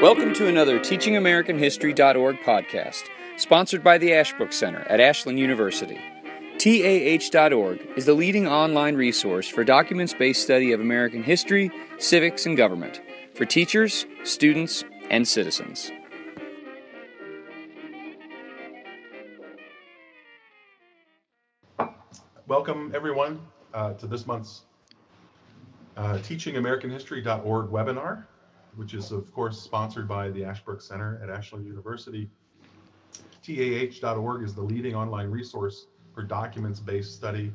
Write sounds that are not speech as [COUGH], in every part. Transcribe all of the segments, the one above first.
Welcome to another TeachingAmericanHistory.org podcast, sponsored by the Ashbrook Center at Ashland University. TAH.org is the leading online resource for documents based study of American history, civics, and government for teachers, students, and citizens. Welcome, everyone, uh, to this month's uh, TeachingAmericanHistory.org webinar which is of course sponsored by the Ashbrook Center at Ashland University. TAH.org is the leading online resource for documents-based study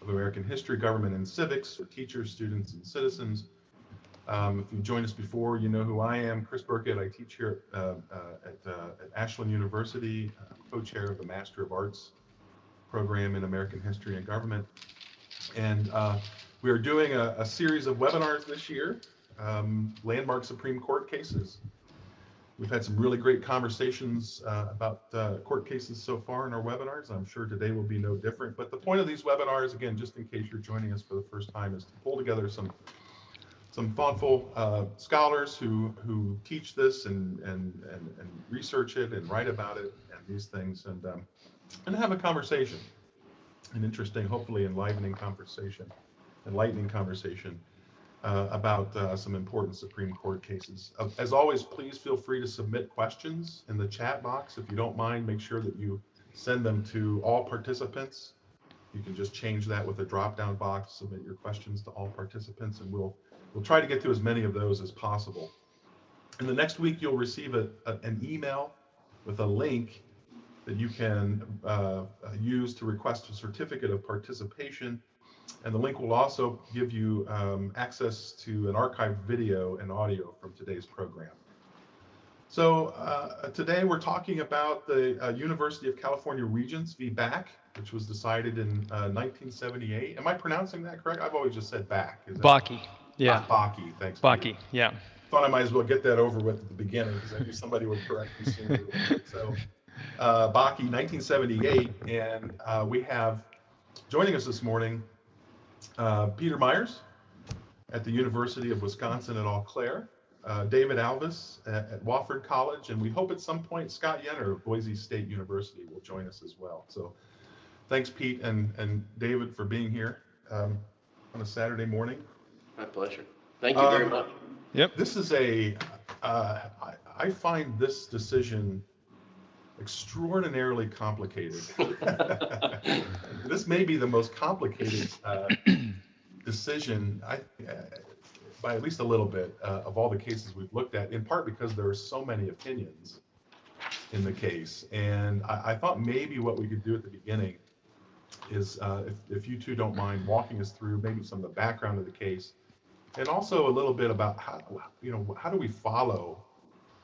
of American history, government, and civics for teachers, students, and citizens. Um, if you've joined us before, you know who I am, Chris Burkett. I teach here uh, uh, at, uh, at, Ashland University, co-chair of the Master of Arts program in American History and Government. And uh, we are doing a, a, series of webinars this year um, landmark Supreme Court cases. We've had some really great conversations uh, about uh, court cases so far in our webinars. I'm sure today will be no different. But the point of these webinars, again, just in case you're joining us for the first time, is to pull together some some thoughtful uh, scholars who who teach this and, and and and research it and write about it and these things and um, and have a conversation, an interesting, hopefully enlivening conversation, enlightening conversation uh, about uh, some important Supreme Court cases. Uh, as always, please feel free to submit questions in the chat box. If you don't mind, make sure that you send them to all participants. You can just change that with a drop-down box, submit your questions to all participants, and we'll we'll try to get to as many of those as possible. In the next week, you'll receive a, a, an email with a link that you can uh, use to request a certificate of participation and the link will also give you um, access to an archived video and audio from today's program. So uh, today we're talking about the uh, University of California Regents v. Bakke, which was decided in uh, 1978. Am I pronouncing that correct? I've always just said Bakke. Bakke, yeah. Ah, Bakke, thanks. Bakke, yeah. Thought I might as well get that over with at the beginning because I knew somebody would correct me sooner. so uh, Bakke, 1978, and uh, we have joining us this morning uh, Peter Myers at the University of Wisconsin at Eau Claire, uh, David Alvis at, at, Wofford College, and we hope at some point Scott Yenor of Boise State University will join us as well. So thanks, Pete and, and David, for being here um, on a Saturday morning. My pleasure. Thank you very um, much. Yep. This is a. Uh, I, I find this decision extraordinarily complicated. [LAUGHS] [LAUGHS] this may be the most complicated uh, [CLEARS THROAT] decision, I, uh, by at least a little bit, uh, of all the cases we've looked at, in part because there are so many opinions in the case. And I, I thought maybe what we could do at the beginning is, uh, if, if you two don't mind walking us through maybe some of the background of the case, and also a little bit about how, you know, how do we follow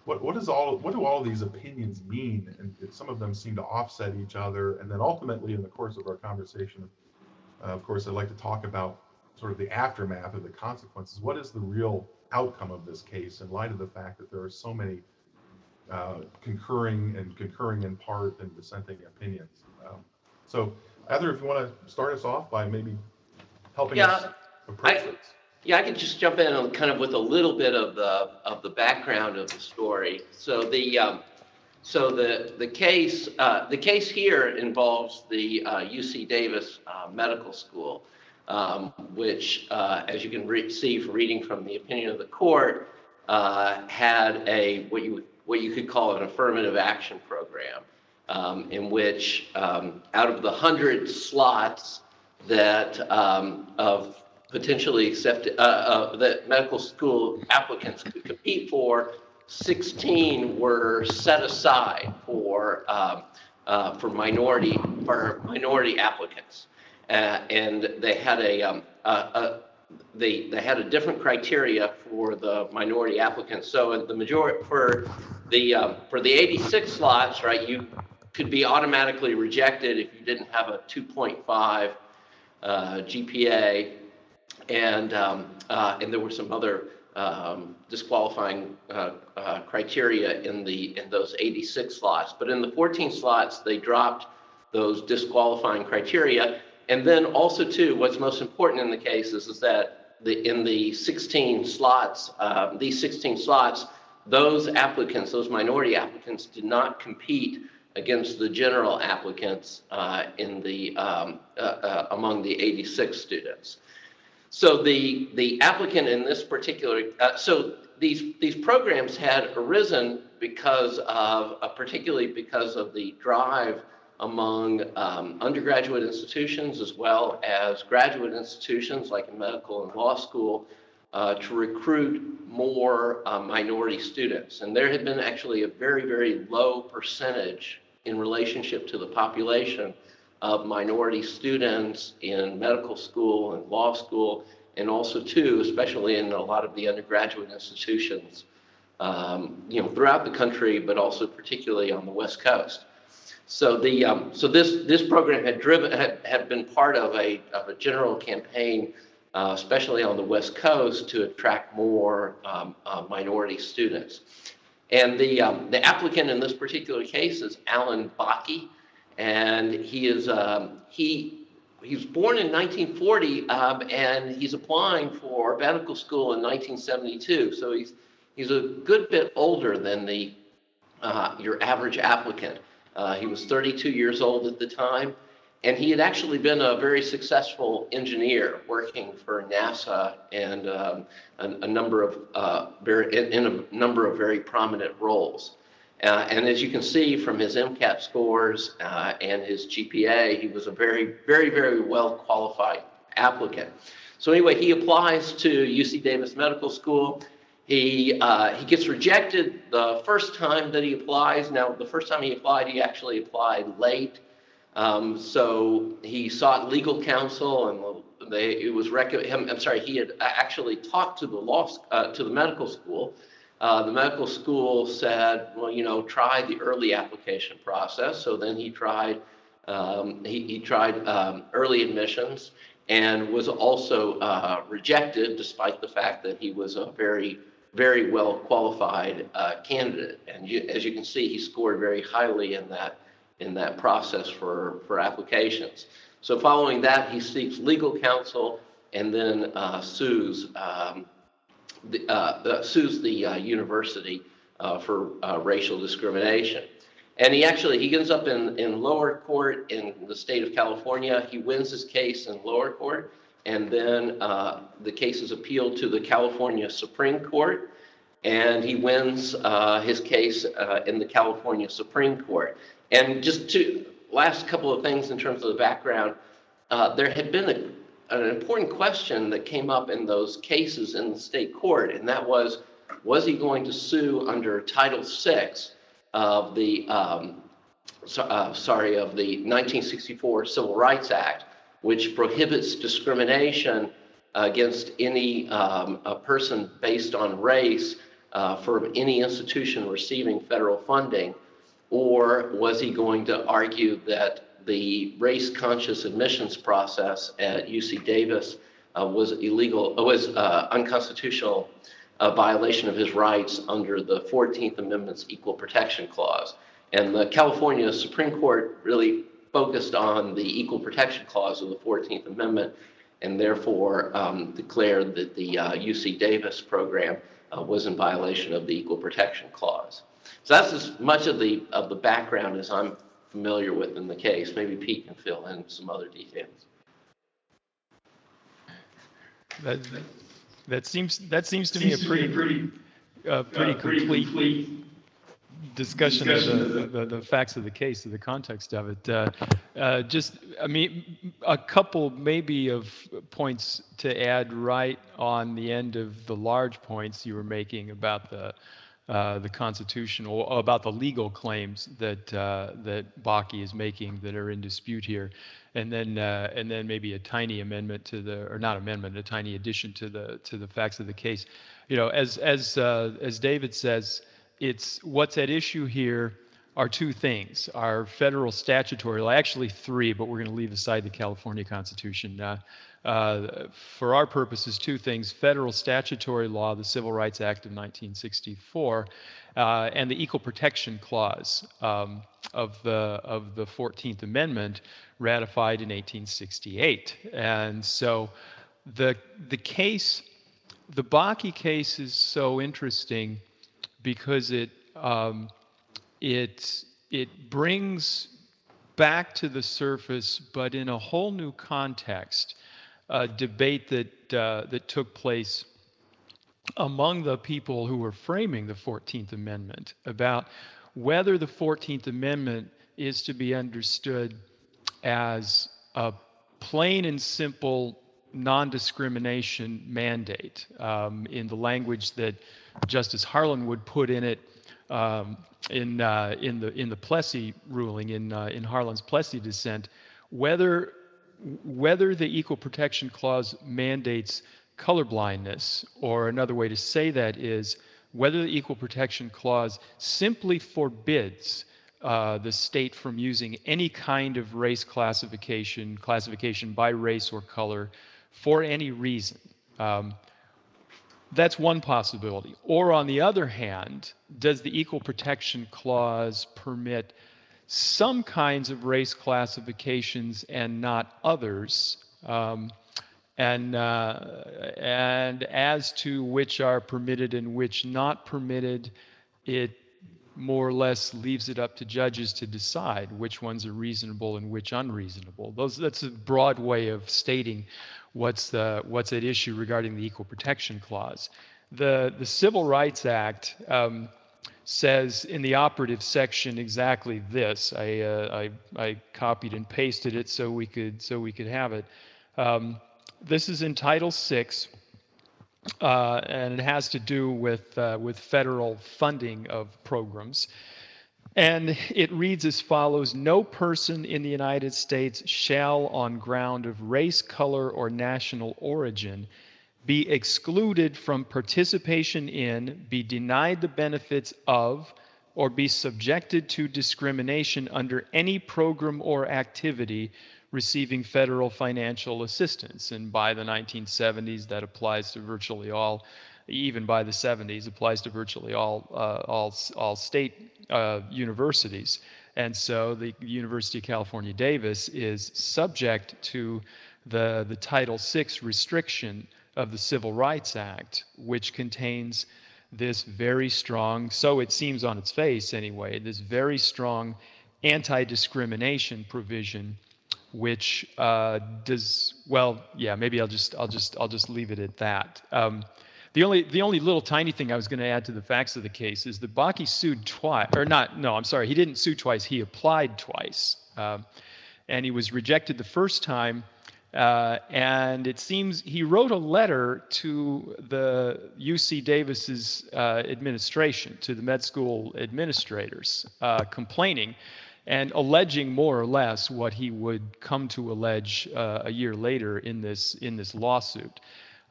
what what is all what do all these opinions mean? And some of them seem to offset each other. And then ultimately, in the course of our conversation, uh, of course, I'd like to talk about sort of the aftermath or the consequences. What is the real outcome of this case in light of the fact that there are so many uh, concurring and concurring in part and dissenting opinions? Um, so, either if you want to start us off by maybe helping yeah, us approach I, yeah, I can just jump in on kind of with a little bit of the of the background of the story. So the um, so the the case uh, the case here involves the uh, UC Davis uh, Medical School, um, which, uh, as you can re- see from reading from the opinion of the court, uh, had a what you what you could call an affirmative action program, um, in which um, out of the hundred slots that um, of potentially accepted, uh, uh, that medical school applicants could compete for, 16 were set aside for um, uh, for minority for minority applicants, uh, and they had a, um, a, a, they they had a different criteria for the minority applicants. So the majority for the um, for the 86 slots, right, you could be automatically rejected if you didn't have a 2.5 uh, GPA and um, uh, and there were some other um, disqualifying uh, uh, criteria in the in those 86 slots. But in the 14 slots, they dropped those disqualifying criteria. And then also too, what's most important in the case is, is that the, in the 16 slots, uh, these 16 slots, those applicants, those minority applicants, did not compete against the general applicants uh, in the um, uh, uh, among the 86 students. So the the applicant in this particular uh, so these these programs had arisen because of uh, particularly because of the drive among um, undergraduate institutions as well as graduate institutions like in medical and law school uh, to recruit more uh, minority students. And there had been actually a very, very low percentage in relationship to the population of minority students in medical school and law school, and also too, especially in a lot of the undergraduate institutions, um, you know, throughout the country, but also particularly on the West Coast. So the um, so this this program had driven had, had been part of a of a general campaign, uh, especially on the West Coast, to attract more um, uh, minority students. And the, um, the applicant in this particular case is Allan Bakke, and he is um, he he was born in 1940, um, and he's applying for medical school in 1972. So he's he's a good bit older than the uh, your average applicant. Uh, he was 32 years old at the time, and he had actually been a very successful engineer working for NASA and um, a, a, number of uh, very in, in, a number of very prominent roles. Uh, and as you can see from his MCAT scores uh, and his GPA, he was a very, very, very well qualified applicant. So anyway, he applies to UC Davis Medical School. He uh, he gets rejected the first time that he applies. Now, the first time he applied, he actually applied late. Um, so he sought legal counsel, and they, it was rec- him, I'm sorry, he had actually talked to the law uh, to the medical school. Uh, the medical school said, well, you know, try the early application process. So then he tried um, he, he, tried um, early admissions and was also uh, rejected, despite the fact that he was a very very well qualified uh, candidate. And you, as you can see, he scored very highly in that in that process for, for applications. So following that, he seeks legal counsel and then uh, sues um, the, uh, sues the uh, university uh, for uh, racial discrimination. And he actually he ends up in, in lower court in the state of California. He wins his case in lower court, and then uh, the case is appealed to the California Supreme Court, and he wins his case in the California Supreme Court. And just to last couple of things in terms of the background, uh, there had been a, an important question that came up in those cases in the state court, and that was, was he going to sue under Title VI of the, um, so, uh, sorry, of the 1964 Civil Rights Act, which prohibits discrimination against any um, person based on race uh, for any institution receiving federal funding. Or was he going to argue that the race conscious admissions process at UC Davis uh, was illegal, uh, was uh, unconstitutional uh, violation of his rights under the 14th Amendment's Equal Protection Clause. And the California Supreme Court really focused on the Equal Protection Clause of the 14th Amendment and therefore um, declared that the UC uh, Davis program uh, was in violation of the Equal Protection Clause. So that's as much of the of the background as I'm familiar with in the case. Maybe Pete can fill in some other details. That, that seems that seems to me a pretty pretty uh, pretty, uh, pretty complete, complete discussion, discussion of the, the, the, facts of the case, of the context of it. Uh, uh, just, I mean, a couple maybe of points to add right on the end of the large points you were making about the uh, the constitutional about the legal claims that uh, that Bakke is making that are in dispute here, and then uh, and then maybe a tiny amendment to the or not amendment, a tiny addition to the to the facts of the case. You know, as as uh, as David says, it's what's at issue here are two things: our federal statutory law, actually three, but we're going to leave aside the California Constitution. Uh, uh, for our purposes, two things federal statutory law, the Civil Rights Act of 1964, uh, and the Equal Protection Clause um, of, the, of the 14th Amendment ratified in 1868. And so the, the case, the Bakke case is so interesting because it um, it it brings back to the surface, but in a whole new context, a debate that uh, that took place among the people who were framing the 14th Amendment about whether the 14th Amendment is to be understood as a plain and simple non-discrimination mandate um, in the language that Justice Harlan would put in it um, in uh, in the in the Plessy ruling in uh, in Harlan's Plessy dissent, whether whether the Equal Protection Clause mandates colorblindness, or another way to say that is whether the Equal Protection Clause simply forbids uh, the state from using any kind of race classification, classification by race or color, for any reason. Um, that's one possibility. Or on the other hand, does the Equal Protection Clause permit some kinds of race classifications and not others? Um, and uh, and as to which are permitted and which not permitted, it more or less leaves it up to judges to decide which ones are reasonable and which unreasonable. Those that's a broad way of stating what's the what's at issue regarding the Equal Protection Clause. The the Civil Rights Act. Um, says in the operative section exactly this. I, uh, I, I copied and pasted it so we could so we could have it. Um, this is in Title VI, uh, and it has to do with, uh, with federal funding of programs. And it reads as follows No person in the United States shall, on ground of race, color, or national origin, be excluded from participation in, be denied the benefits of, or be subjected to discrimination under any program or activity receiving federal financial assistance. And by the 1970s, that applies to virtually all, even by the 70s, applies to virtually all, uh, all, all state uh, universities. And so the University of California, Davis is subject to the, the Title VI restriction of the Civil Rights Act, which contains this very strong, so it seems on its face anyway, this very strong anti discrimination provision which uh, does well. Yeah, maybe I'll just I'll just I'll just leave it at that. Um, the only the only little tiny thing I was going to add to the facts of the case is that Bakke sued twice, or not? No, I'm sorry, he didn't sue twice. He applied twice, uh, and he was rejected the first time. Uh, and it seems he wrote a letter to the UC Davis's uh, administration, to the med school administrators, uh, complaining and alleging more or less what he would come to allege uh, a year later in this in this lawsuit.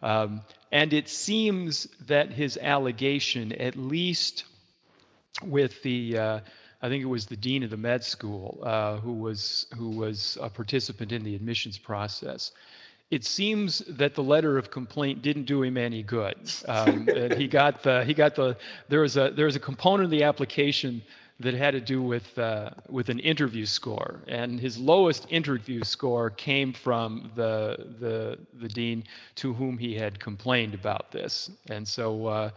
Um, and it seems that his allegation, at least with the, uh, I think it was the dean of the med school, uh, who was who was a participant in the admissions process. It seems that the letter of complaint didn't do him any good. Um, he got the he got the there was a there was a component of the application that had to do with uh, with an interview score, and his lowest interview score came from the the the dean to whom he had complained about this, and so uh,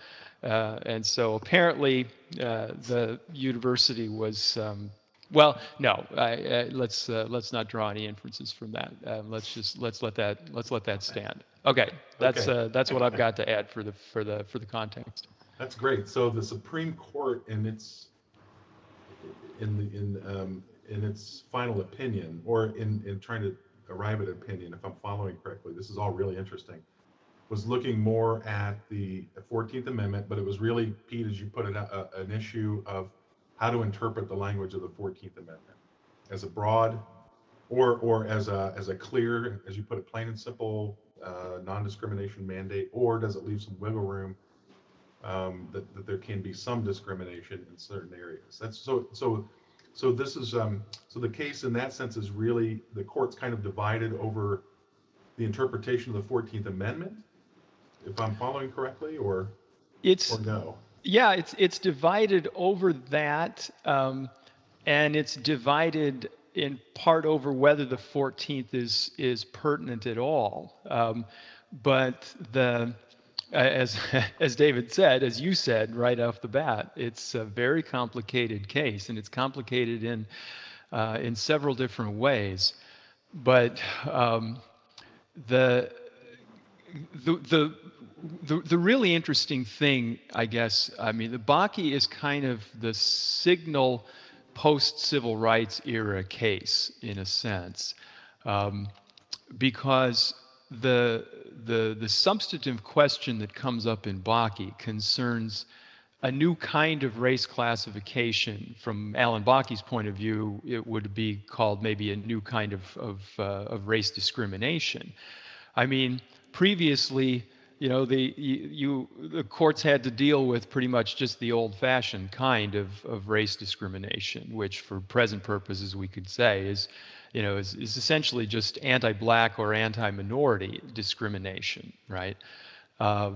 uh, and so apparently uh, the university was. Um, well, no. I, let's uh, let's not draw any inferences from that. Uh, let's just let's let that let's let that stand. Okay, that's okay. that's what I've got to add for the for the for the context. That's great. So the Supreme Court in its in the in um, in its final opinion or in in trying to arrive at an opinion, if I'm following correctly, this is all really interesting. Was looking more at the 14th Amendment, but it was really, Pete, as you put it, a, an issue of how to interpret the language of the 14th Amendment as a broad or or as a as a clear, as you put it, plain and simple uh, non-discrimination mandate, or does it leave some wiggle room um, that, that there can be some discrimination in certain areas. That's so so so this is um, so the case in that sense is really the court's kind of divided over the interpretation of the 14th Amendment, if I'm following correctly, or it's or no. Yeah, it's it's divided over that, um, and it's divided in part over whether the 14th is is pertinent at all. Um, but the as [LAUGHS] as David said, as you said right off the bat, it's a very complicated case, and it's complicated in uh, in several different ways. But um, the, the the the the really interesting thing, I guess, I mean, the Bakke is kind of the signal post civil rights era case in a sense, um, because the the the substantive question that comes up in Bakke concerns a new kind of race classification. From Allan Bakke's point of view, it would be called maybe a new kind of of, uh, of race discrimination. I mean, previously, you know, the you, the courts had to deal with pretty much just the old-fashioned kind of of race discrimination, which, for present purposes, we could say is you know, is, is essentially just anti-black or anti-minority discrimination, right? Uh,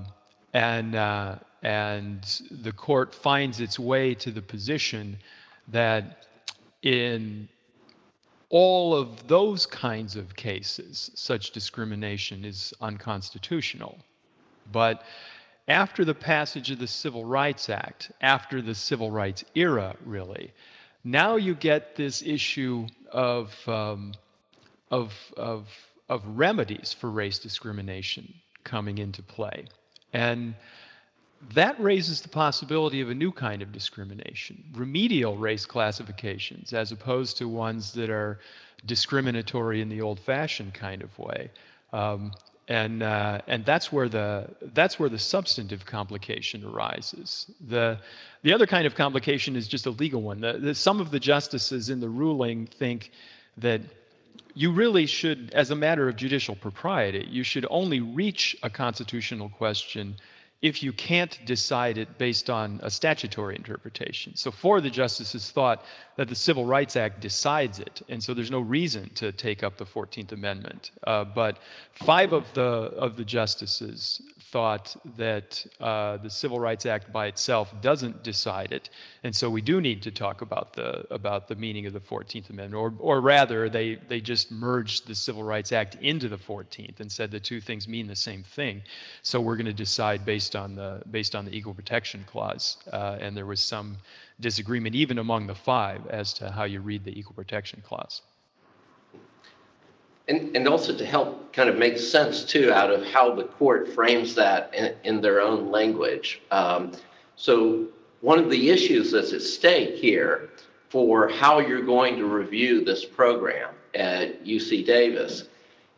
and uh, and the court finds its way to the position that in all of those kinds of cases, such discrimination is unconstitutional. But after the passage of the Civil Rights Act, after the Civil Rights era, really, now you get this issue of, um, of, of, of remedies for race discrimination coming into play. And that raises the possibility of a new kind of discrimination, remedial race classifications, as opposed to ones that are discriminatory in the old fashioned kind of way. Um, and uh, and that's where the that's where the substantive complication arises. The the other kind of complication is just a legal one. The, the, some of the justices in the ruling think that you really should, as a matter of judicial propriety, you should only reach a constitutional question if you can't decide it based on a statutory interpretation. So, four of the justices thought that the Civil Rights Act decides it, and so there's no reason to take up the 14th Amendment. Uh, but five of the of the justices thought that uh, the Civil Rights Act by itself doesn't decide it, and so we do need to talk about the about the meaning of the 14th Amendment, or or rather, they they just merged the Civil Rights Act into the 14th and said the two things mean the same thing. So we're going to decide based on the based on the Equal Protection Clause, uh, and there was some disagreement even among the five as to how you read the Equal Protection Clause. And, and also to help kind of make sense too out of how the court frames that in, in their own language. Um, so one of the issues that's at stake here for how you're going to review this program at UC Davis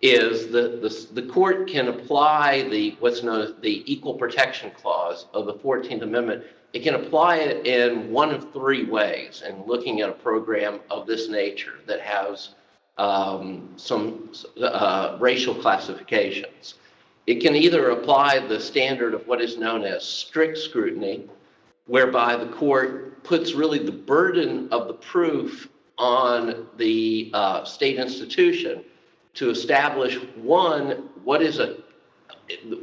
is that the, the court can apply the what's known as the equal protection clause of the 14th Amendment. It can apply it in one of three ways in looking at a program of this nature that has um, some uh, racial classifications. It can either apply the standard of what is known as strict scrutiny, whereby the court puts really the burden of the proof on the uh, state institution to establish one what is a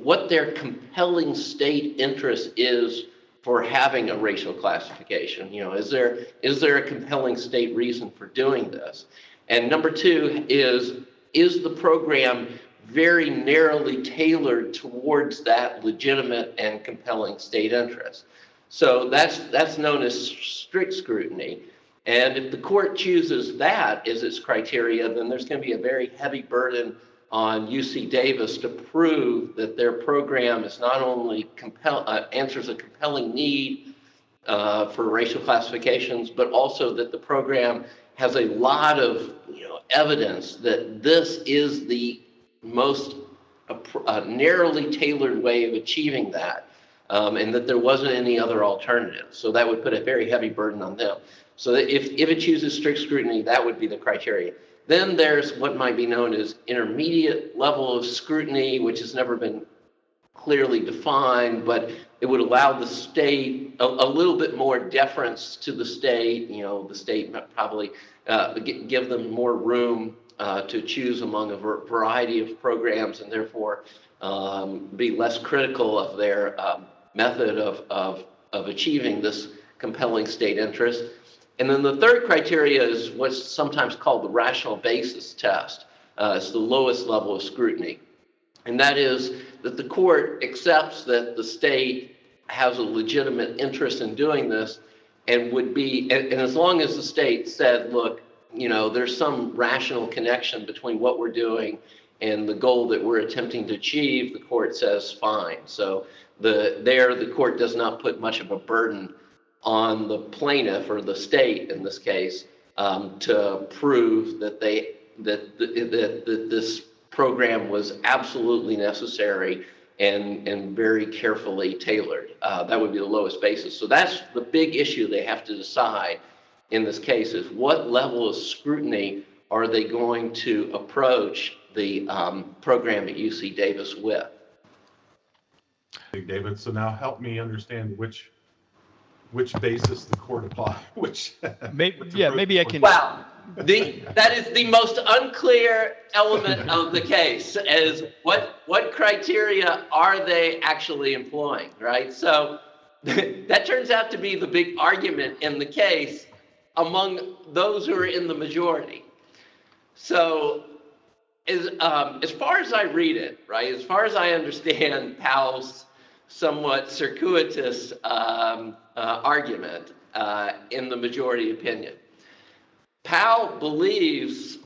what their compelling state interest is for having a racial classification. You know, is there is there a compelling state reason for doing this? And number two is, is the program very narrowly tailored towards that legitimate and compelling state interest? So that's, that's known as strict scrutiny. And if the court chooses that as its criteria, then there's going to be a very heavy burden on UC Davis to prove that their program is not only compel, uh, answers a compelling need uh, for racial classifications, but also that the program has a lot of you know, evidence that this is the most uh, narrowly tailored way of achieving that, um, and that there wasn't any other alternative. So that would put a very heavy burden on them. So if, if it chooses strict scrutiny, that would be the criteria. Then there's what might be known as intermediate level of scrutiny, which has never been clearly defined, but it would allow the state a, a little bit more deference to the state. You know, the state probably uh, give them more room uh, to choose among a variety of programs and therefore um, be less critical of their um, method of, of, of achieving this compelling state interest. And then the third criteria is what's sometimes called the rational basis test. Uh, it's the lowest level of scrutiny. And that is that the court accepts that the state has a legitimate interest in doing this and would be, and, and as long as the state said, look, you know, there's some rational connection between what we're doing and the goal that we're attempting to achieve, the court says fine. So the there the court does not put much of a burden on the plaintiff or the state in this case um, to prove that they that, that, that this program was absolutely necessary and and very carefully tailored. Uh, that would be the lowest basis. So that's the big issue they have to decide in this case is what level of scrutiny are they going to approach the um, program at UC Davis with? David, so now help me understand which, which basis the court apply, [LAUGHS] which. Maybe, yeah, maybe I can, Well, the, that is the most unclear element of the case is what, what criteria are they actually employing, right? So [LAUGHS] that turns out to be the big argument in the case among those who are in the majority. So as, um, as far as I read it, right, as far as I understand Powell's somewhat circuitous um, uh, argument uh, in the majority opinion, Powell believes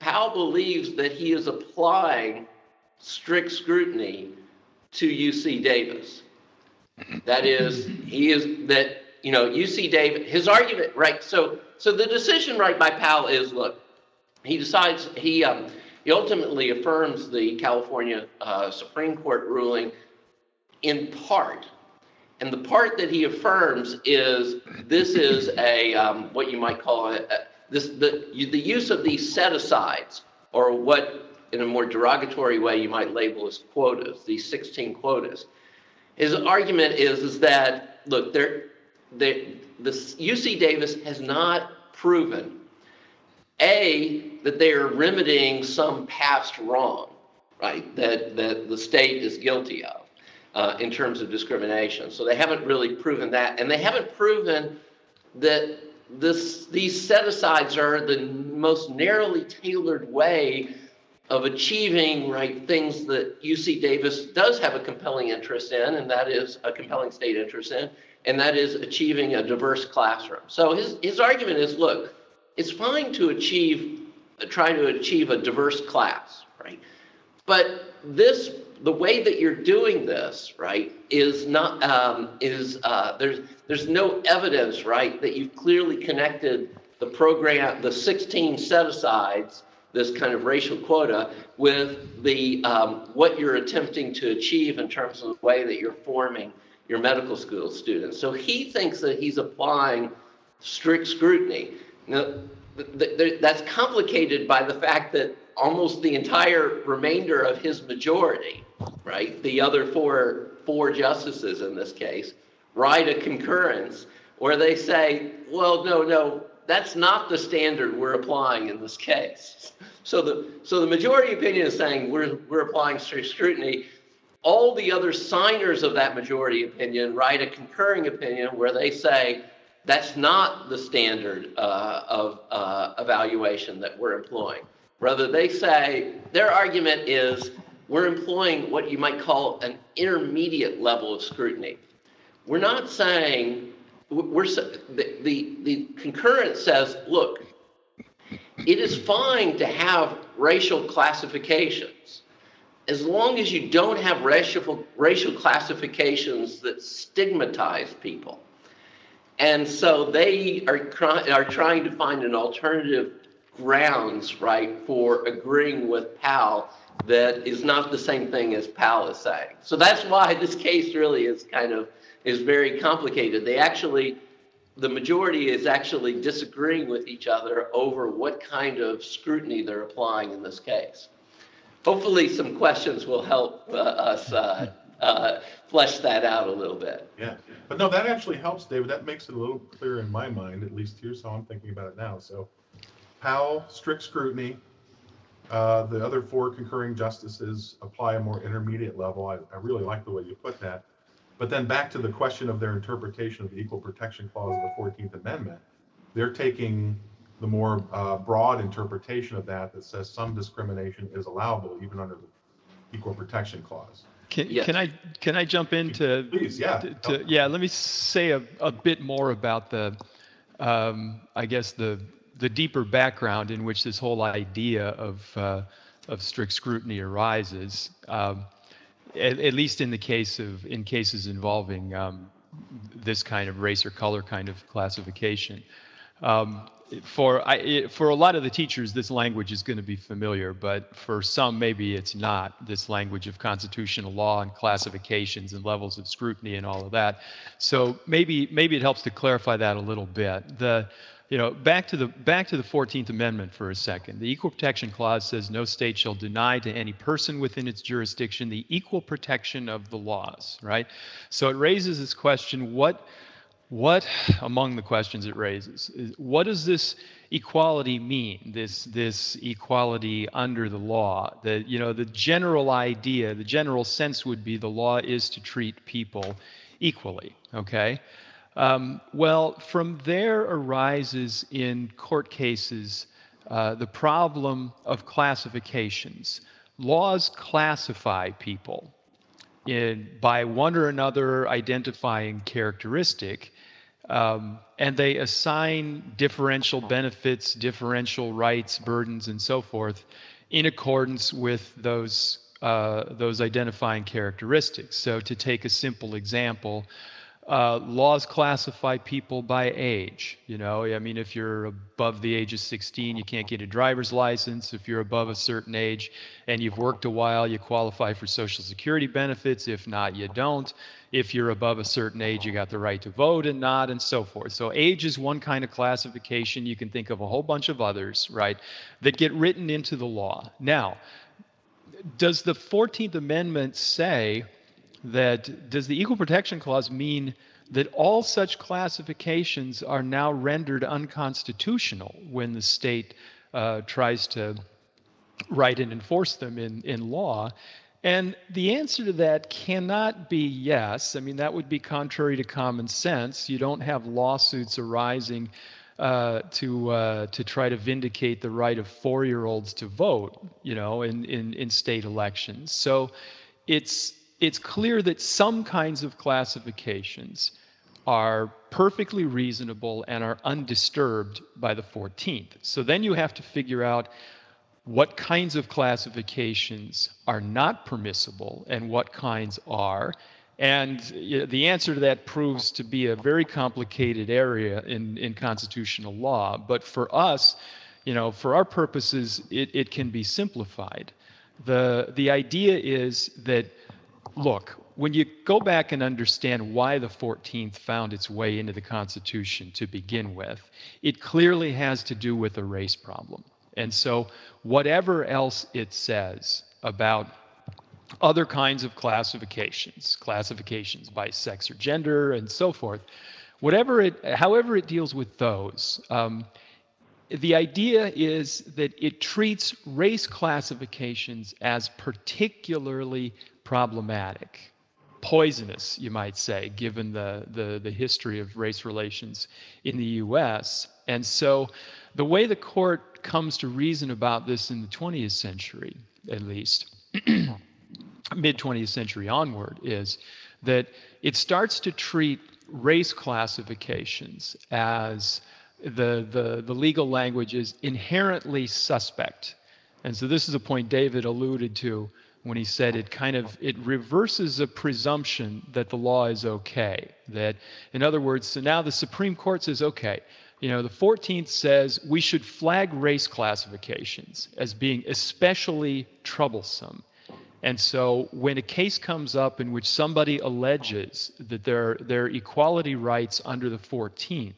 Powell believes that he is applying strict scrutiny to UC Davis. That is, he is that you know UC Davis. His argument, right? So, so the decision, right, by Powell is look. He decides he um, he ultimately affirms the California uh, Supreme Court ruling in part and the part that he affirms is this is a um, what you might call it a, this the the use of these set asides or what in a more derogatory way you might label as quotas these 16 quotas. His argument is is that look there the the UC Davis has not proven a that they are remedying some past wrong right that that the state is guilty of uh, in terms of discrimination. So they haven't really proven that, and they haven't proven that this these set asides are the most narrowly tailored way of achieving right things that UC Davis does have a compelling interest in, and that is a compelling state interest in, and that is achieving a diverse classroom. So his his argument is, look, it's fine to achieve try to achieve a diverse class, right? But this the way that you're doing this, right, is not um, is uh, there's there's no evidence, right, that you've clearly connected the program, the 16 set asides, this kind of racial quota, with the um, what you're attempting to achieve in terms of the way that you're forming your medical school students. So he thinks that he's applying strict scrutiny. Now, th- th- that's complicated by the fact that almost the entire remainder of his majority right? The other four four justices in this case write a concurrence where they say, well, no, no, that's not the standard we're applying in this case. So the so the majority opinion is saying we're we're applying strict scrutiny. All the other signers of that majority opinion write a concurring opinion where they say that's not the standard uh, of uh, evaluation that we're employing. Rather, they say their argument is we're employing what you might call an intermediate level of scrutiny. We're not saying, we're, the, the, the concurrence says, look, it is fine to have racial classifications as long as you don't have racial, racial classifications that stigmatize people. And so they are, are trying to find an alternative grounds, right, for agreeing with Powell that is not the same thing as Powell said. So that's why this case really is kind of is very complicated. They actually, the majority is actually disagreeing with each other over what kind of scrutiny they're applying in this case. Hopefully, some questions will help uh, us uh, uh, flesh that out a little bit. Yeah, but no, that actually helps, David. That makes it a little clearer in my mind, at least here's how I'm thinking about it now. So Powell, strict scrutiny, uh, the other four concurring justices apply a more intermediate level. I, I really like the way you put that. But then back to the question of their interpretation of the Equal Protection Clause of the 14th Amendment, they're taking the more uh, broad interpretation of that that says some discrimination is allowable even under the equal protection clause. Can, Yes. can I can I jump into Please, yeah. to, to- yeah, let me say a, a bit more about the, um, I guess the the deeper background in which this whole idea of uh, of strict scrutiny arises. Um, at, at least in the case of in cases involving um, this kind of race or color kind of classification. Um, for I, it, for a lot of the teachers, this language is going to be familiar, but for some, maybe it's not. This language of constitutional law and classifications and levels of scrutiny and all of that. So maybe maybe it helps to clarify that a little bit. The you know back to the back to the 14th Amendment for a second. The Equal Protection Clause says no state shall deny to any person within its jurisdiction the equal protection of the laws. Right. So it raises this question: what what among the questions it raises is what does this equality mean this this equality under the law the you know the general idea the general sense would be the law is to treat people equally okay um, well from there arises in court cases uh, the problem of classifications laws classify people in, by one or another identifying characteristic, um, and they assign differential benefits, differential rights, burdens, and so forth, in accordance with those uh, those identifying characteristics. So, to take a simple example, uh, laws classify people by age. You know, I mean, if you're above the age of 16, you can't get a driver's license. If you're above a certain age and you've worked a while, you qualify for Social Security benefits. If not, you don't. If you're above a certain age, you got the right to vote and not, and so forth. So, age is one kind of classification. You can think of a whole bunch of others, right, that get written into the law. Now, does the 14th Amendment say, that does the equal protection clause mean that all such classifications are now rendered unconstitutional when the state uh, tries to write and enforce them in, in law? And the answer to that cannot be yes. I mean, that would be contrary to common sense. You don't have lawsuits arising uh, to uh, to try to vindicate the right of four-year-olds to vote, you know, in, in, in state elections. So it's it's clear that some kinds of classifications are perfectly reasonable and are undisturbed by the 14th. So then you have to figure out what kinds of classifications are not permissible and what kinds are. And the answer to that proves to be a very complicated area in, in constitutional law. But for us, you know, for our purposes, it, it can be simplified. The, the idea is that look, when you go back and understand why the 14th found its way into the Constitution to begin with, it clearly has to do with a race problem. And so, whatever else it says about other kinds of classifications, classifications by sex or gender, and so forth, whatever it, however it deals with those, um, the idea is that it treats race classifications as particularly problematic, poisonous, you might say, given the, the, the history of race relations in the US. And so the way the court comes to reason about this in the 20th century, at least, [CLEARS THROAT] mid 20th century onward, is that it starts to treat race classifications as the, the, the legal language is inherently suspect. And so this is a point David alluded to when he said it kind of it reverses a presumption that the law is okay. That in other words so now the supreme court says okay you know the 14th says we should flag race classifications as being especially troublesome. And so when a case comes up in which somebody alleges that their their equality rights under the 14th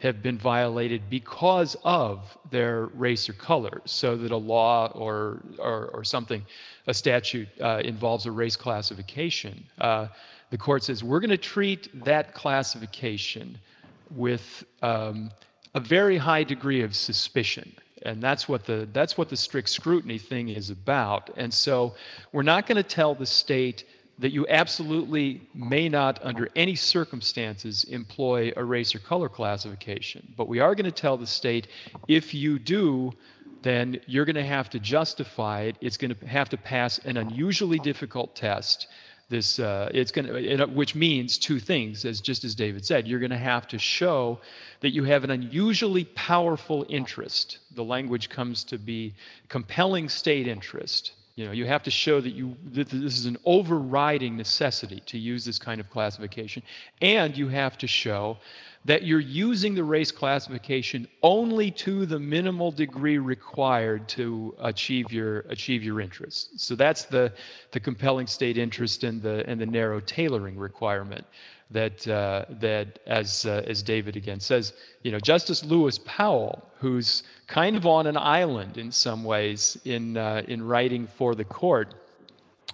have been violated because of their race or color, so that a law or or, or something, a statute uh, involves a race classification. Uh, the court says we're going to treat that classification with um, a very high degree of suspicion. And that's what the that's what the strict scrutiny thing is about. And so we're not going to tell the state that you absolutely may not, under any circumstances, employ a race or color classification. But we are going to tell the state if you do, then you're going to have to justify it. It's going to have to pass an unusually difficult test. This uh, it's going to, which means two things, as just as David said, you're going to have to show that you have an unusually powerful interest. The language comes to be compelling state interest. You know, you have to show that you that this is an overriding necessity to use this kind of classification, and you have to show that you're using the race classification only to the minimal degree required to achieve your achieve your interests. So that's the the compelling state interest and the and the narrow tailoring requirement that uh, that as uh, as David again says, you know, Justice Lewis Powell, who's kind of on an island in some ways in uh, in writing for the court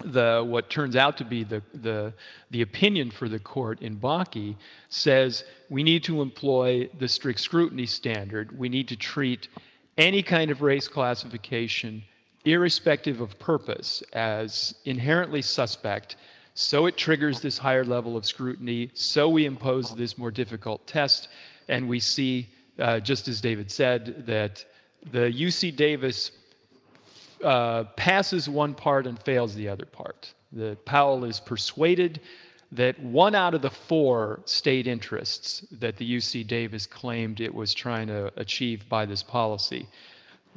the what turns out to be the the the opinion for the court in Bakke says we need to employ the strict scrutiny standard. We need to treat any kind of race classification, irrespective of purpose, as inherently suspect. So it triggers this higher level of scrutiny. So we impose this more difficult test, and we see, uh, just as David said, that the UC Davis uh, passes one part and fails the other part. The Powell is persuaded that one out of the four state interests that the UC Davis claimed it was trying to achieve by this policy,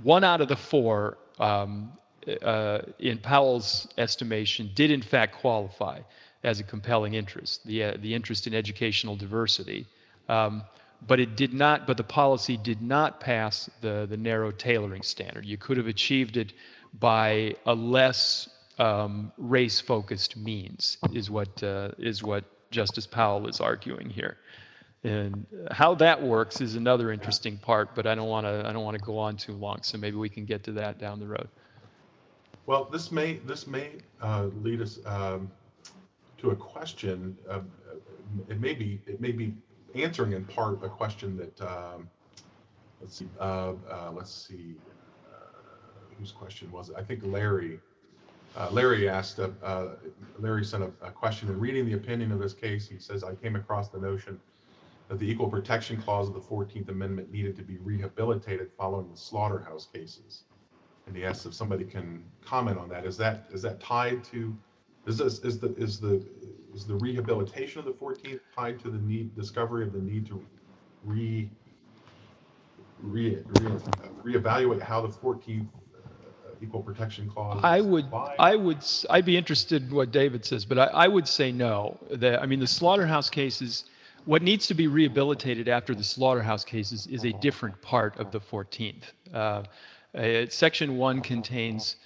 one out of the four, um, uh, in Powell's estimation, did in fact qualify as a compelling interest, the, uh, the interest in educational diversity. Um, but it did not, but the policy did not pass the, the narrow tailoring standard. You could have achieved it by a less um, race-focused means is what uh, is what Justice Powell is arguing here. And how that works is another interesting part, but I don't want to I don't want to go on too long. So maybe we can get to that down the road. Well, this may this may uh, lead us um, to a question. Uh, it may be it may be answering in part a question that um, let's see uh, uh, let's see whose question was it? I think Larry. Uh, Larry asked, uh, uh, Larry sent a, a, question in reading the opinion of this case. He says, I came across the notion that the Equal Protection Clause of the 14th Amendment needed to be rehabilitated following the slaughterhouse cases. And he asks if somebody can comment on that. Is that is that tied to is this is the is the is the rehabilitation of the 14th tied to the need discovery of the need to re re, re reevaluate how the 14th equal protection clause? I would, I would, I'd be interested in what David says, but I, I would say no. That I mean, the slaughterhouse cases, what needs to be rehabilitated after the slaughterhouse cases is a different part of the 14th. Uh, uh, section one contains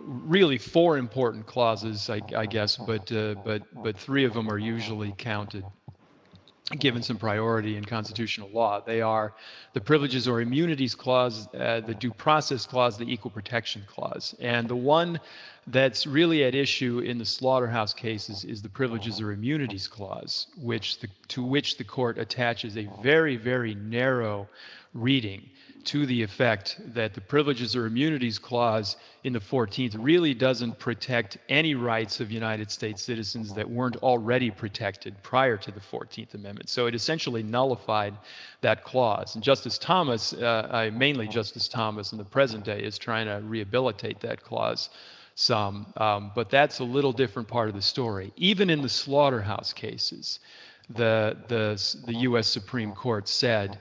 really four important clauses, I, I guess, but uh, but but three of them are usually counted given some priority in constitutional law. They are the Privileges or Immunities Clause, uh, the Due Process Clause, the Equal Protection Clause. And the one that's really at issue in the slaughterhouse cases is the Privileges or Immunities Clause, which the, to which the court attaches a very, very narrow reading to the effect that the Privileges or Immunities Clause in the 14th really doesn't protect any rights of United States citizens that weren't already protected prior to the 14th Amendment. So it essentially nullified that clause. And Justice Thomas, uh, mainly Justice Thomas in the present day, is trying to rehabilitate that clause some. Um, but that's a little different part of the story. Even in the slaughterhouse cases, the, the, the U.S. Supreme Court said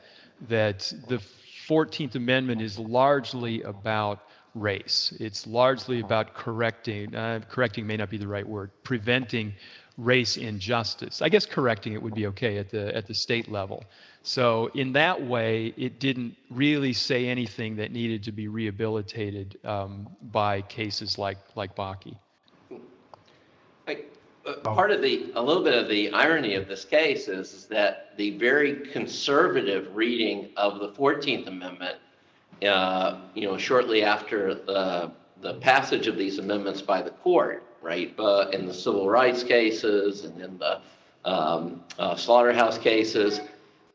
that the 14th Amendment is largely about race. It's largely about correcting, uh, correcting may not be the right word, preventing race injustice. I guess correcting it would be okay at the, at the state level. So, in that way, it didn't really say anything that needed to be rehabilitated um, by cases like, like Bakke. Uh, part of the a little bit of the irony of this case is, is that the very conservative reading of the 14th Amendment, uh, you know, shortly after the the passage of these amendments by the court, right, uh, in the civil rights cases and in the um, uh, slaughterhouse cases,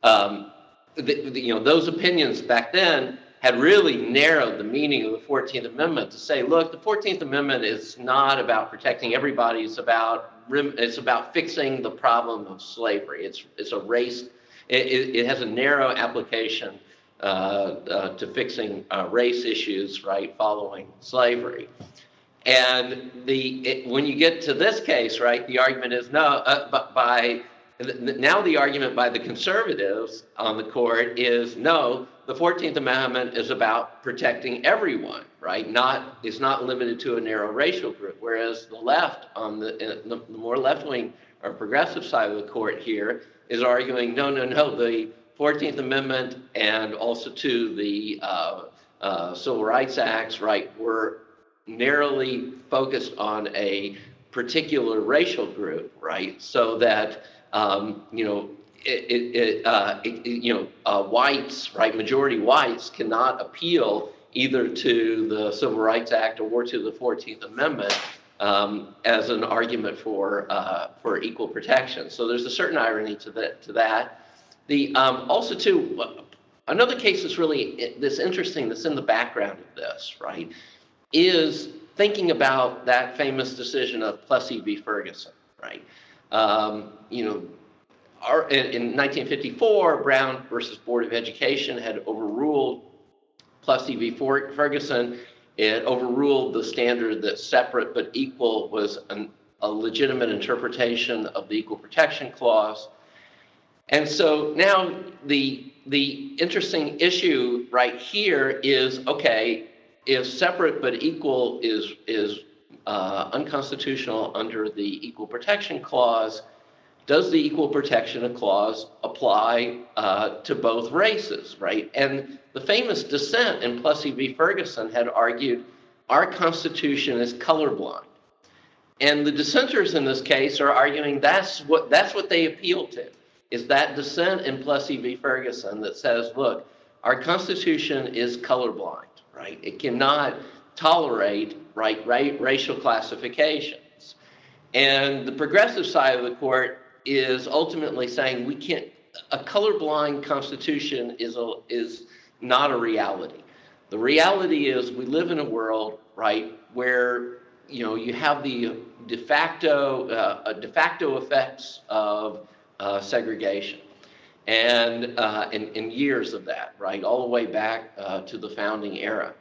um, the, the, you know, those opinions back then had really narrowed the meaning of the 14th Amendment to say, look, the 14th Amendment is not about protecting everybody, it's about it's about fixing the problem of slavery. It's it's a race. It, it, has a narrow application uh, uh, to fixing uh, race issues, right, following slavery. And the it, when you get to this case, right, the argument is no, uh, but by now the argument by the conservatives on the court is no, the 14th Amendment is about protecting everyone, right? Not it's not limited to a narrow racial group. Whereas the left on the, the, the more left wing or progressive side of the court here is arguing no, no, no, the 14th Amendment and also to the uh, uh, Civil Rights Acts, right, were narrowly focused on a particular racial group, right? So that um, you know, it, it, uh, it, you know, uh, whites, right, majority whites cannot appeal either to the Civil Rights Act or to the 14th Amendment um, as an argument for uh, for equal protection. So there's a certain irony to that. To that, the um, also too another case that's really this interesting that's in the background of this, right, is thinking about that famous decision of Plessy v. Ferguson, right? Um, you know, our, in, in 1954, Brown versus Board of Education had overruled Plessy v. Ferguson. It overruled the standard that separate but equal was an, a legitimate interpretation of the Equal Protection Clause. And so now the the interesting issue right here is okay, if separate but equal is is uh, unconstitutional under the Equal Protection Clause, does the Equal Protection Clause apply uh, to both races, right? And the famous dissent in Plessy v. Ferguson had argued our Constitution is colorblind. And the dissenters in this case are arguing that's what that's what they appeal to, is that dissent in Plessy v. Ferguson that says, look, our Constitution is colorblind, right? It cannot tolerate right, right racial classifications. And the progressive side of the court is ultimately saying we can't a colorblind constitution is a, is not a reality. The reality is we live in a world, right, where you know you have the de facto uh, de facto effects of uh, segregation, and uh, in, years of that, right, all the way back uh, to the founding era.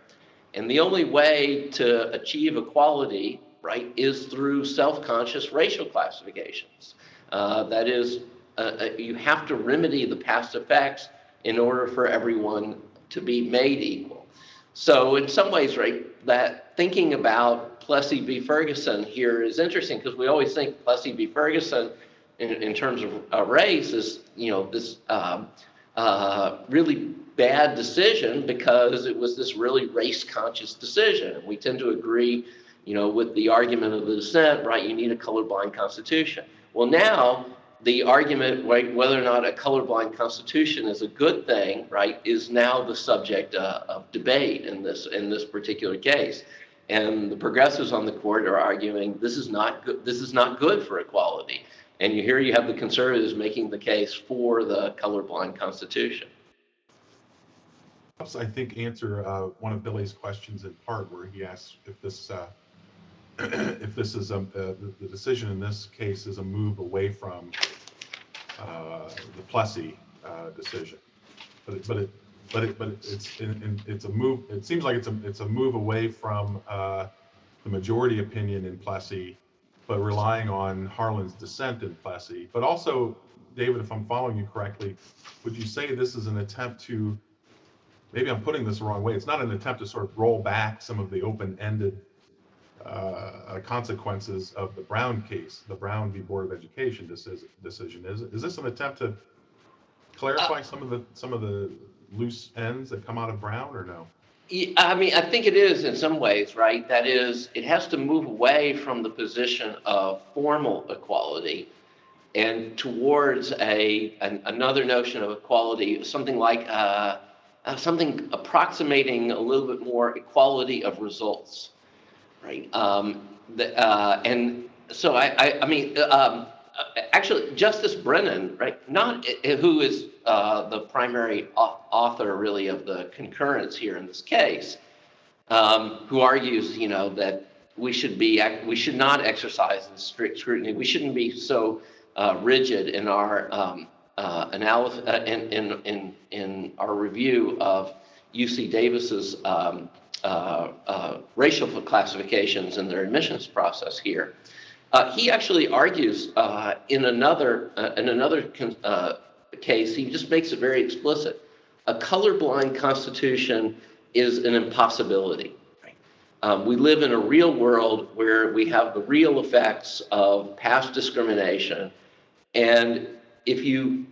And the only way to achieve equality, right, is through self conscious racial classifications. Uh, that is, uh, uh, you have to remedy the past effects in order for everyone to be made equal. So, in some ways, right, that thinking about Plessy v. Ferguson here is interesting because we always think Plessy v. Ferguson, in, in terms of uh, race, is you know this um, uh, really bad decision because it was this really race conscious decision. We tend to agree, you know, with the argument of the dissent, right? You need a colorblind constitution. Well, now the argument, right, whether or not a colorblind constitution is a good thing, right, is now the subject uh, of debate in this in this particular case. And the progressives on the court are arguing this is not good. This is not good for equality. And you, here you have the conservatives making the case for the colorblind constitution. I think, answer uh, one of Billy's questions in part, where he asks if this uh, [CLEARS THROAT] if this is a uh, the, the, decision in this case is a move away from uh, the Plessy uh, decision, but it, but it but it but it's in, in, it's a move. It seems like it's a it's a move away from uh, the majority opinion in Plessy, but relying on Harlan's dissent in Plessy. But also, David, if I'm following you correctly, would you say this is an attempt to maybe I'm putting this the wrong way. It's not an attempt to sort of roll back some of the open-ended uh, consequences of the Brown case, the Brown v. Board of Education decision. Decision is is this an attempt to clarify uh, some of the some of the loose ends that come out of Brown, or no? I mean, I think it is in some ways, right? That is, it has to move away from the position of formal equality and towards a an, another notion of equality, something like. Uh, uh, something approximating a little bit more equality of results, right? Um, the, uh, and so I, I, I mean, um, actually, Justice Brennan, right, not who is uh, the primary author really of the concurrence here in this case, um, who argues, you know, that we should be we should not exercise strict scrutiny. We shouldn't be so uh, rigid in our um, uh, analysis uh, in, in, in, in our review of UC Davis's um, uh, uh, racial classifications in their admissions process here. Uh, he actually argues uh, in another in another case. He just makes it very explicit. A colorblind constitution is an impossibility. Um, we live in a real world where we have the real effects of past discrimination. And if you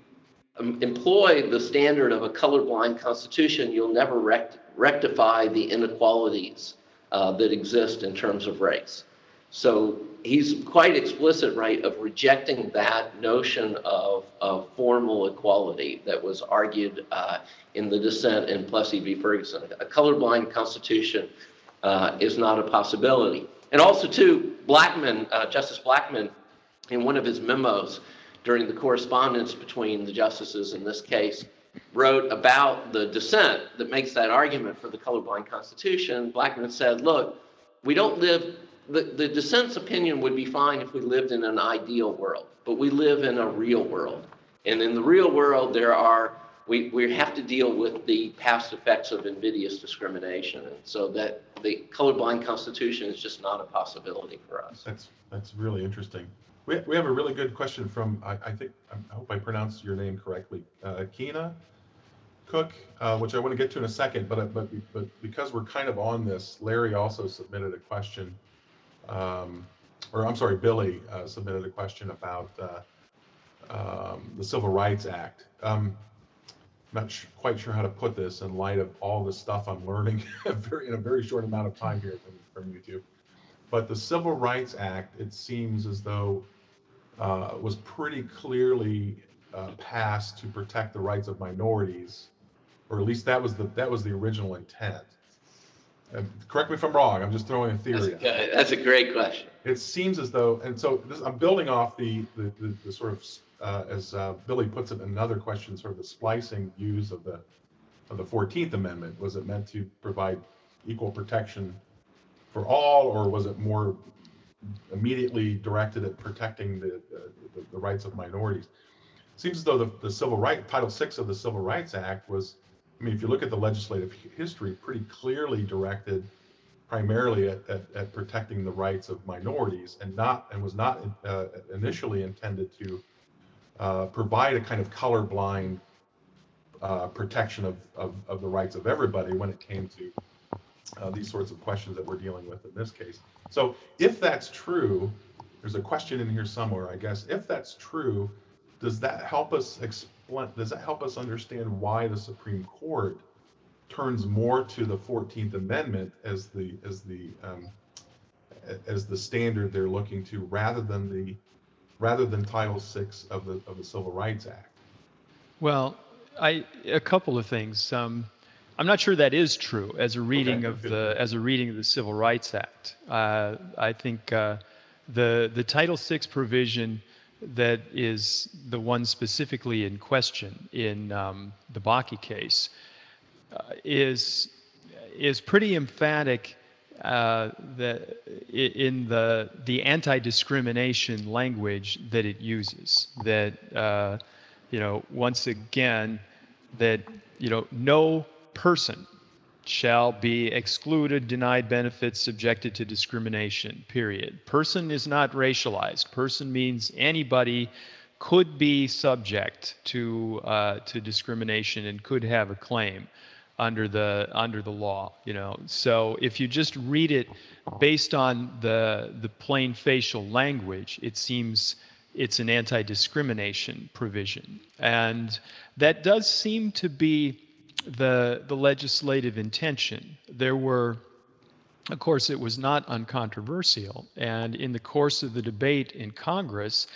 um, employ the standard of a colorblind constitution, you'll never rect- rectify the inequalities uh, that exist in terms of race. So he's quite explicit, right, of rejecting that notion of, of formal equality that was argued uh, in the dissent in Plessy v. Ferguson. A colorblind constitution uh, is not a possibility. And also, too, Blackmun, uh, Justice Blackmun, in one of his memos during the correspondence between the justices in this case, wrote about the dissent that makes that argument for the colorblind constitution. Blackmun said, look, we don't live, the, the dissent's opinion would be fine if we lived in an ideal world, but we live in a real world. And in the real world, there are we, we have to deal with the past effects of invidious discrimination. And so that the colorblind constitution is just not a possibility for us. That's, that's really interesting. We, we have a really good question from, I, I think, I hope I pronounced your name correctly, uh, Kina Cook, uh, which I want to get to in a second, but, but, but because we're kind of on this, Larry also submitted a question, um, or I'm sorry, Billy uh, submitted a question about uh, um, the Civil Rights Act. Um, not quite sure how to put this in light of all the stuff I'm learning [LAUGHS] in a very short amount of time here from, from YouTube. But the Civil Rights Act, it seems as though, uh, was pretty clearly uh, passed to protect the rights of minorities, or at least that was the that was the original intent. And correct me if I'm wrong. I'm just throwing a theory. That's a, that's a great question. It seems as though, and so this, I'm building off the the, the, the sort of uh, as uh, Billy puts it another question, sort of the splicing views of the of the 14th Amendment. Was it meant to provide equal protection for all, or was it more immediately directed at protecting the, the, the rights of minorities? It seems as though the, the Civil Right Title VI of the Civil Rights Act was, I mean, if you look at the legislative history, pretty clearly directed primarily at, at, at protecting the rights of minorities and not and was not uh, initially intended to uh, provide a kind of colorblind uh, protection of, of, of, the rights of everybody when it came to uh, these sorts of questions that we're dealing with in this case. So if that's true, there's a question in here somewhere, I guess. If that's true, does that help us explain? Does that help us understand why the Supreme Court turns more to the 14th Amendment as the as the um, as the standard they're looking to, rather than the rather than Title VI of the of the Civil Rights Act? Well, I a couple of things. Um, I'm not sure that is true as a reading okay, of the as a reading of the Civil Rights Act. Uh, I think uh, the the Title VI provision that is the one specifically in question in um, the Bakke case uh, is is pretty emphatic uh, the, in the the anti-discrimination language that it uses. That uh, you know, once again, that you know, no person shall be excluded, denied benefits, subjected to discrimination. Period. Person is not racialized. Person means anybody could be subject to uh, to discrimination and could have a claim under the under the law you know so if you just read it based on the the plain facial language it seems it's an anti-discrimination provision and that does seem to be the the legislative intention there were of course it was not uncontroversial and in the course of the debate in congress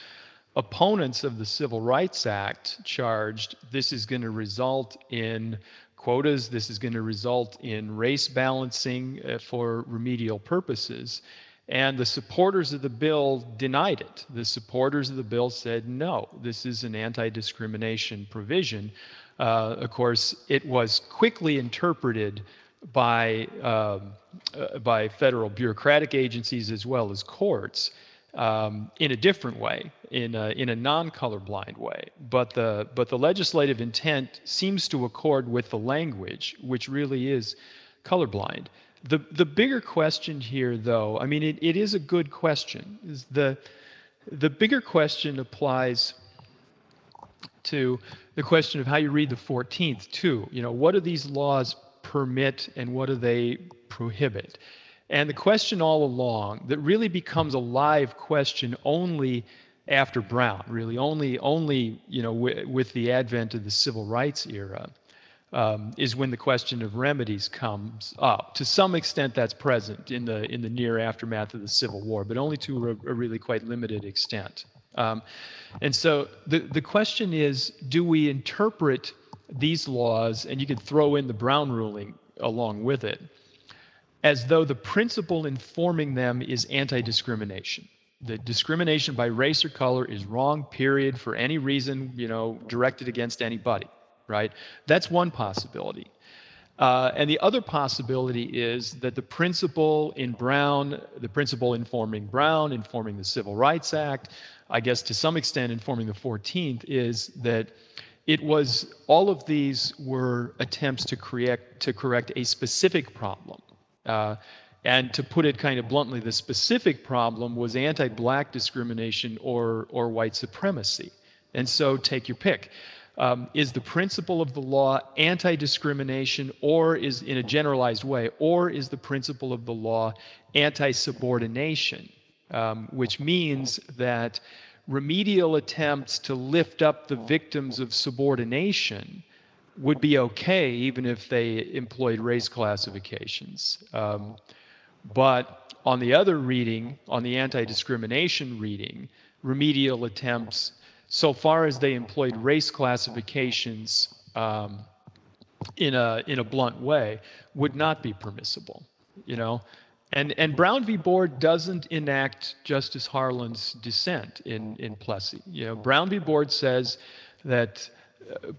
opponents of the civil rights act charged this is going to result in quotas. This is going to result in race balancing uh, for remedial purposes. And the supporters of the bill denied it. The supporters of the bill said, no, this is an anti discrimination provision. Uh, of course, it was quickly interpreted by, um, uh, by federal bureaucratic agencies as well as courts um, in a different way, in a, in a non-colorblind way. But the but the legislative intent seems to accord with the language, which really is colorblind. The the bigger question here, though, I mean, it, it is a good question. Is the the bigger question applies to the question of how you read the 14th too. You know, what do these laws permit and what do they prohibit? And the question all along that really becomes a live question only after Brown, really only only you know w- with the advent of the civil rights era, um, is when the question of remedies comes up. To some extent, that's present in the in the near aftermath of the Civil War, but only to a, a really quite limited extent. Um, and so the the question is, do we interpret these laws, and you could throw in the Brown ruling along with it, as though the principle informing them is anti-discrimination. That discrimination by race or color is wrong, period, for any reason, you know, directed against anybody, right? That's one possibility. Uh, and the other possibility is that the principle in Brown, the principle informing Brown, informing the Civil Rights Act, I guess to some extent informing the 14th, is that it was all of these were attempts to correct to correct a specific problem uh, and to put it kind of bluntly, the specific problem was anti-black discrimination or or white supremacy. And so take your pick. Um, is the principle of the law anti-discrimination or is in a generalized way or is the principle of the law anti-subordination um, which means that remedial attempts to lift up the victims of subordination would be okay even if they employed race classifications. Um, but on the other reading, on the anti discrimination reading, remedial attempts, so far as they employed race classifications um, in, a, in a blunt way, would not be permissible. You know, and, and Brown v. Board doesn't enact Justice Harlan's dissent in, in Plessy. You know, Brown v. Board says that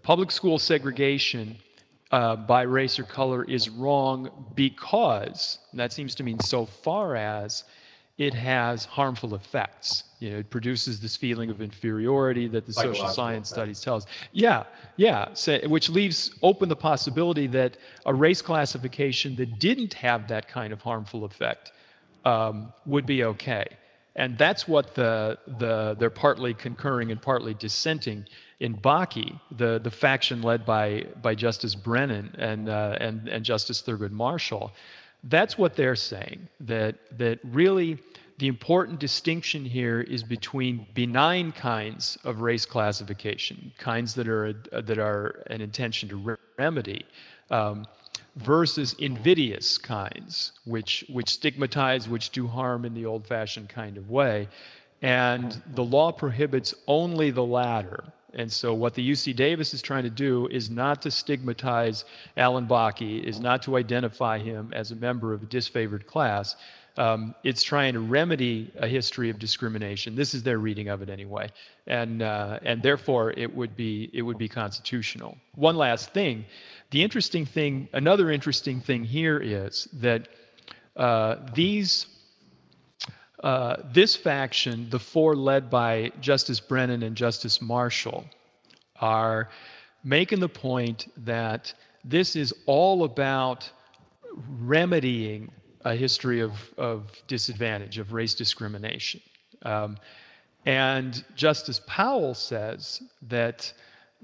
public school segregation uh, by race or color is wrong because, that seems to mean so far as, it has harmful effects. You know, it produces this feeling of inferiority that the social science studies tell us. Yeah, yeah, so, which leaves open the possibility that a race classification that didn't have that kind of harmful effect um, would be okay. And that's what the, the they're partly concurring and partly dissenting in Bakke, the, the faction led by, by Justice Brennan and, uh, and, and Justice Thurgood Marshall, that's what they're saying, that, that really the important distinction here is between benign kinds of race classification, kinds that are, that are an intention to remedy, um, versus invidious kinds, which, which stigmatize, which do harm in the old fashioned kind of way. And the law prohibits only the latter. And so, what the UC Davis is trying to do is not to stigmatize Allan Bakke, is not to identify him as a member of a disfavored class. Um, it's trying to remedy a history of discrimination. This is their reading of it anyway, and uh, and therefore it would be it would be constitutional. One last thing, the interesting thing, another interesting thing here is that uh, these uh, this faction, the four led by Justice Brennan and Justice Marshall, are making the point that this is all about remedying a history of, of disadvantage, of race discrimination. Um, and Justice Powell says that,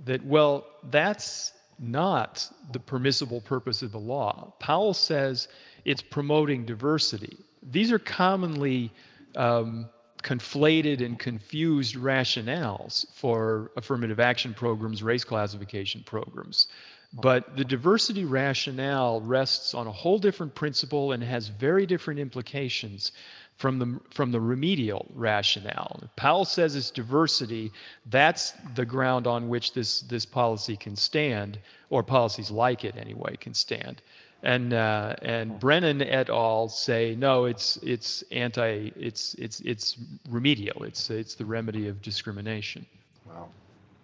that, well, that's not the permissible purpose of the law. Powell says it's promoting diversity. These are commonly um, conflated and confused rationales for affirmative action programs, race classification programs. But the diversity rationale rests on a whole different principle and has very different implications from the from the remedial rationale. Powell says it's diversity. That's the ground on which this this policy can stand, or policies like it anyway can stand and uh, and Brennan et al. say no, it's it's anti, it's it's it's remedial. It's it's the remedy of discrimination. Wow,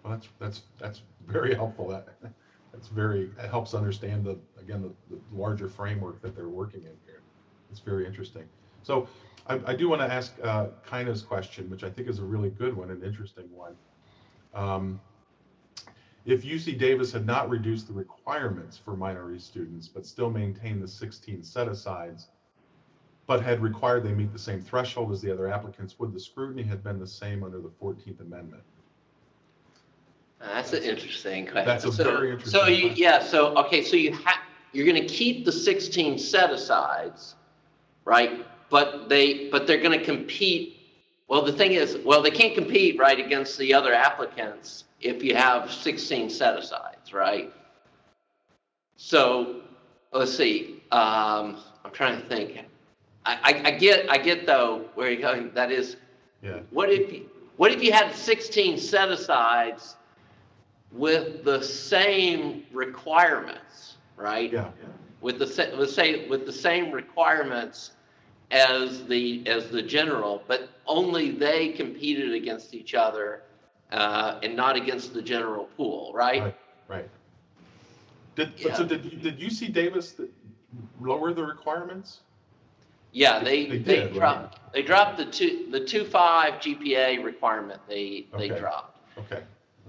well that's that's that's very helpful. That that's very it helps understand the again the, the larger framework that they're working in here. It's very interesting. So I, I do want to ask uh, Kina's question, which I think is a really good one, an interesting one. Um, if UC Davis had not reduced the requirements for minority students, but still maintained the 16 set-asides, but had required they meet the same threshold as the other applicants, would the scrutiny have been the same under the 14th Amendment? Uh, that's an interesting question. That's a So- very interesting So you, question. yeah, so, okay, so you have, you're gonna keep the sixteen set-asides, right? But they, but they're gonna compete, well, the thing is, well, they can't compete, right, against the other applicants if you have sixteen set-asides, right? So, let's see, um, I'm trying to think. I, I, I get, I get though, where you're going, that is, Yeah, what if, you- what if you had 16 set-asides with the same requirements, right? yeah, With the, let's say, with the same requirements as the, as the general, but only they competed against each other uh, and not against the general pool, right? Right. right. Did, but so did, you- did UC Davis lower the requirements? Yeah, they, They they did, right? dropped, they dropped the two, the two five GPA requirement, they, they dropped. Okay,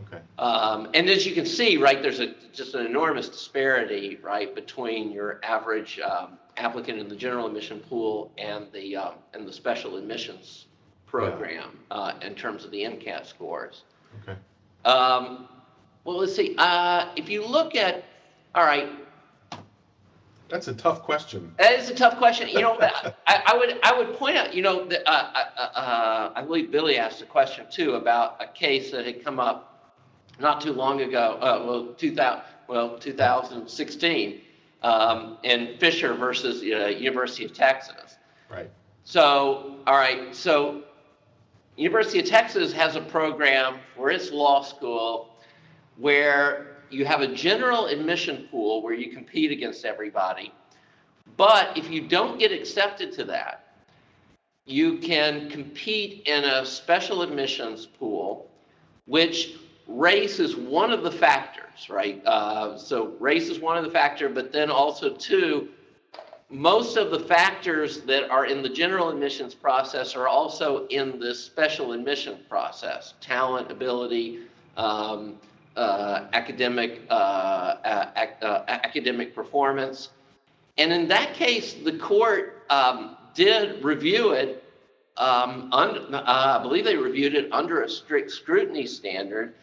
okay, Um, and as you can see, right, there's a, just an enormous disparity, right, between your average, um, applicant in the general admission pool and the, um, and the special admissions program, uh, in terms of the MCAT scores. okay. Um, well, let's see, uh, if you look at, all right, That's a tough question. that is a tough question. You know, I, I would I would point out. You know, that, uh, uh, uh, I believe Billy asked a question too about a case that had come up not too long ago. Uh, well, 2000, well, 2016, um, in Fisher versus uh, University of Texas. Right, So, all right, so University of Texas has a program for its law school where you have a general admission pool where you compete against everybody. But if you don't get accepted to that, you can compete in a special admissions pool, which race is one of the factors, right? Uh, so race is one of the factor, but then also two, most of the factors that are in the general admissions process are also in the special admission process. Talent ability um, uh, academic uh, ac- uh, academic performance. And in that case the court um, did review it um, un- uh, i believe they reviewed it under a strict scrutiny standard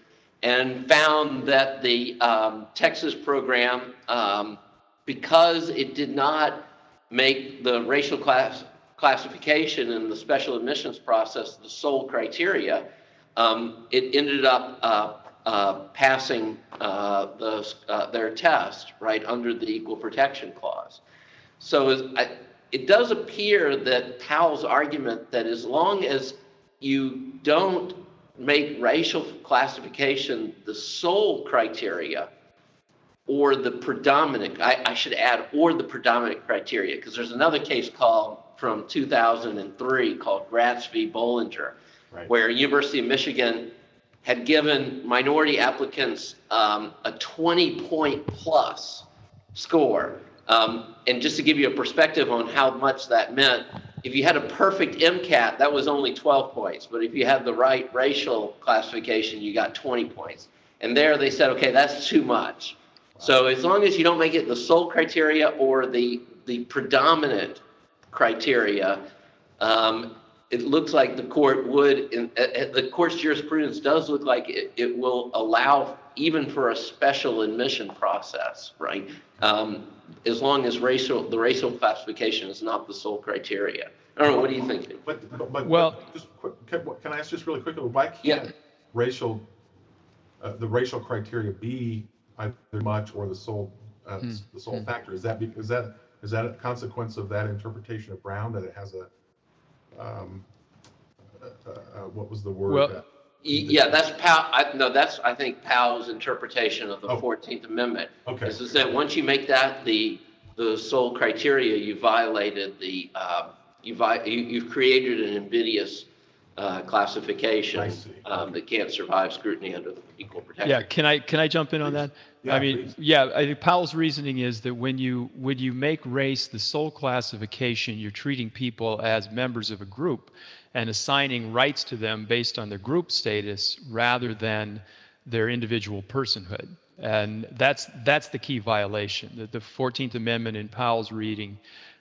and found that the um, texas program um, because it did not make the racial class classification and the special admissions process the sole criteria, um, it ended up uh, uh, passing uh, the, uh, their test right under the equal protection clause. So I, it does appear that Powell's argument that as long as you don't make racial classification the sole criteria, or the predominant, I, I should add, or the predominant criteria, because there's another case called from 2003 called Gratz v. Bollinger, right. where University of Michigan had given minority applicants um, a 20 point plus score. Um, and just to give you a perspective on how much that meant, if you had a perfect MCAT, that was only 12 points. But if you had the right racial classification, you got 20 points. And there they said, okay, that's too much. So as long as you don't make it the sole criteria or the, the predominant criteria, um, it looks like the court would, in, uh, uh, the court's jurisprudence does look like it, it will allow even for a special admission process, right? Um, as long as racial, the racial classification is not the sole criteria. I don't know, what do you think? But, but, but Well- just quick, can, can I ask just really quickly, why can't racial, uh, the racial criteria be either much or the sole, uh, Hmm, the sole hmm. factor? Is that, be- is that, is that a consequence of that interpretation of Brown, that it has a, um, uh, uh, what was the word? Well- Y- Yeah, that's Powell, I, no, that's, I think Powell's interpretation of the Oh. 14th Amendment. Okay, Is is that once you make that the, the sole criteria, you violated the, uh, you vi, you, you've created an invidious, uh, classification see. um, that can't survive scrutiny under equal protection. Yeah, can I, can I jump in on that? Yeah, I mean, please. yeah, I think Powell's reasoning is that when you, when you make race the sole classification, you're treating people as members of a group and assigning rights to them based on their group status rather than their individual personhood. And that's, that's the key violation. The, the 14th Amendment in Powell's reading,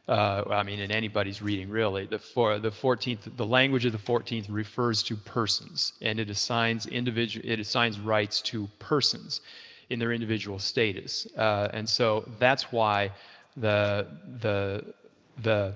uh, I mean, in anybody's reading really, the, for, the 14th, the language of the 14th refers to persons and it assigns individual, it assigns rights to persons in their individual status. Uh, and so that's why the, the, the,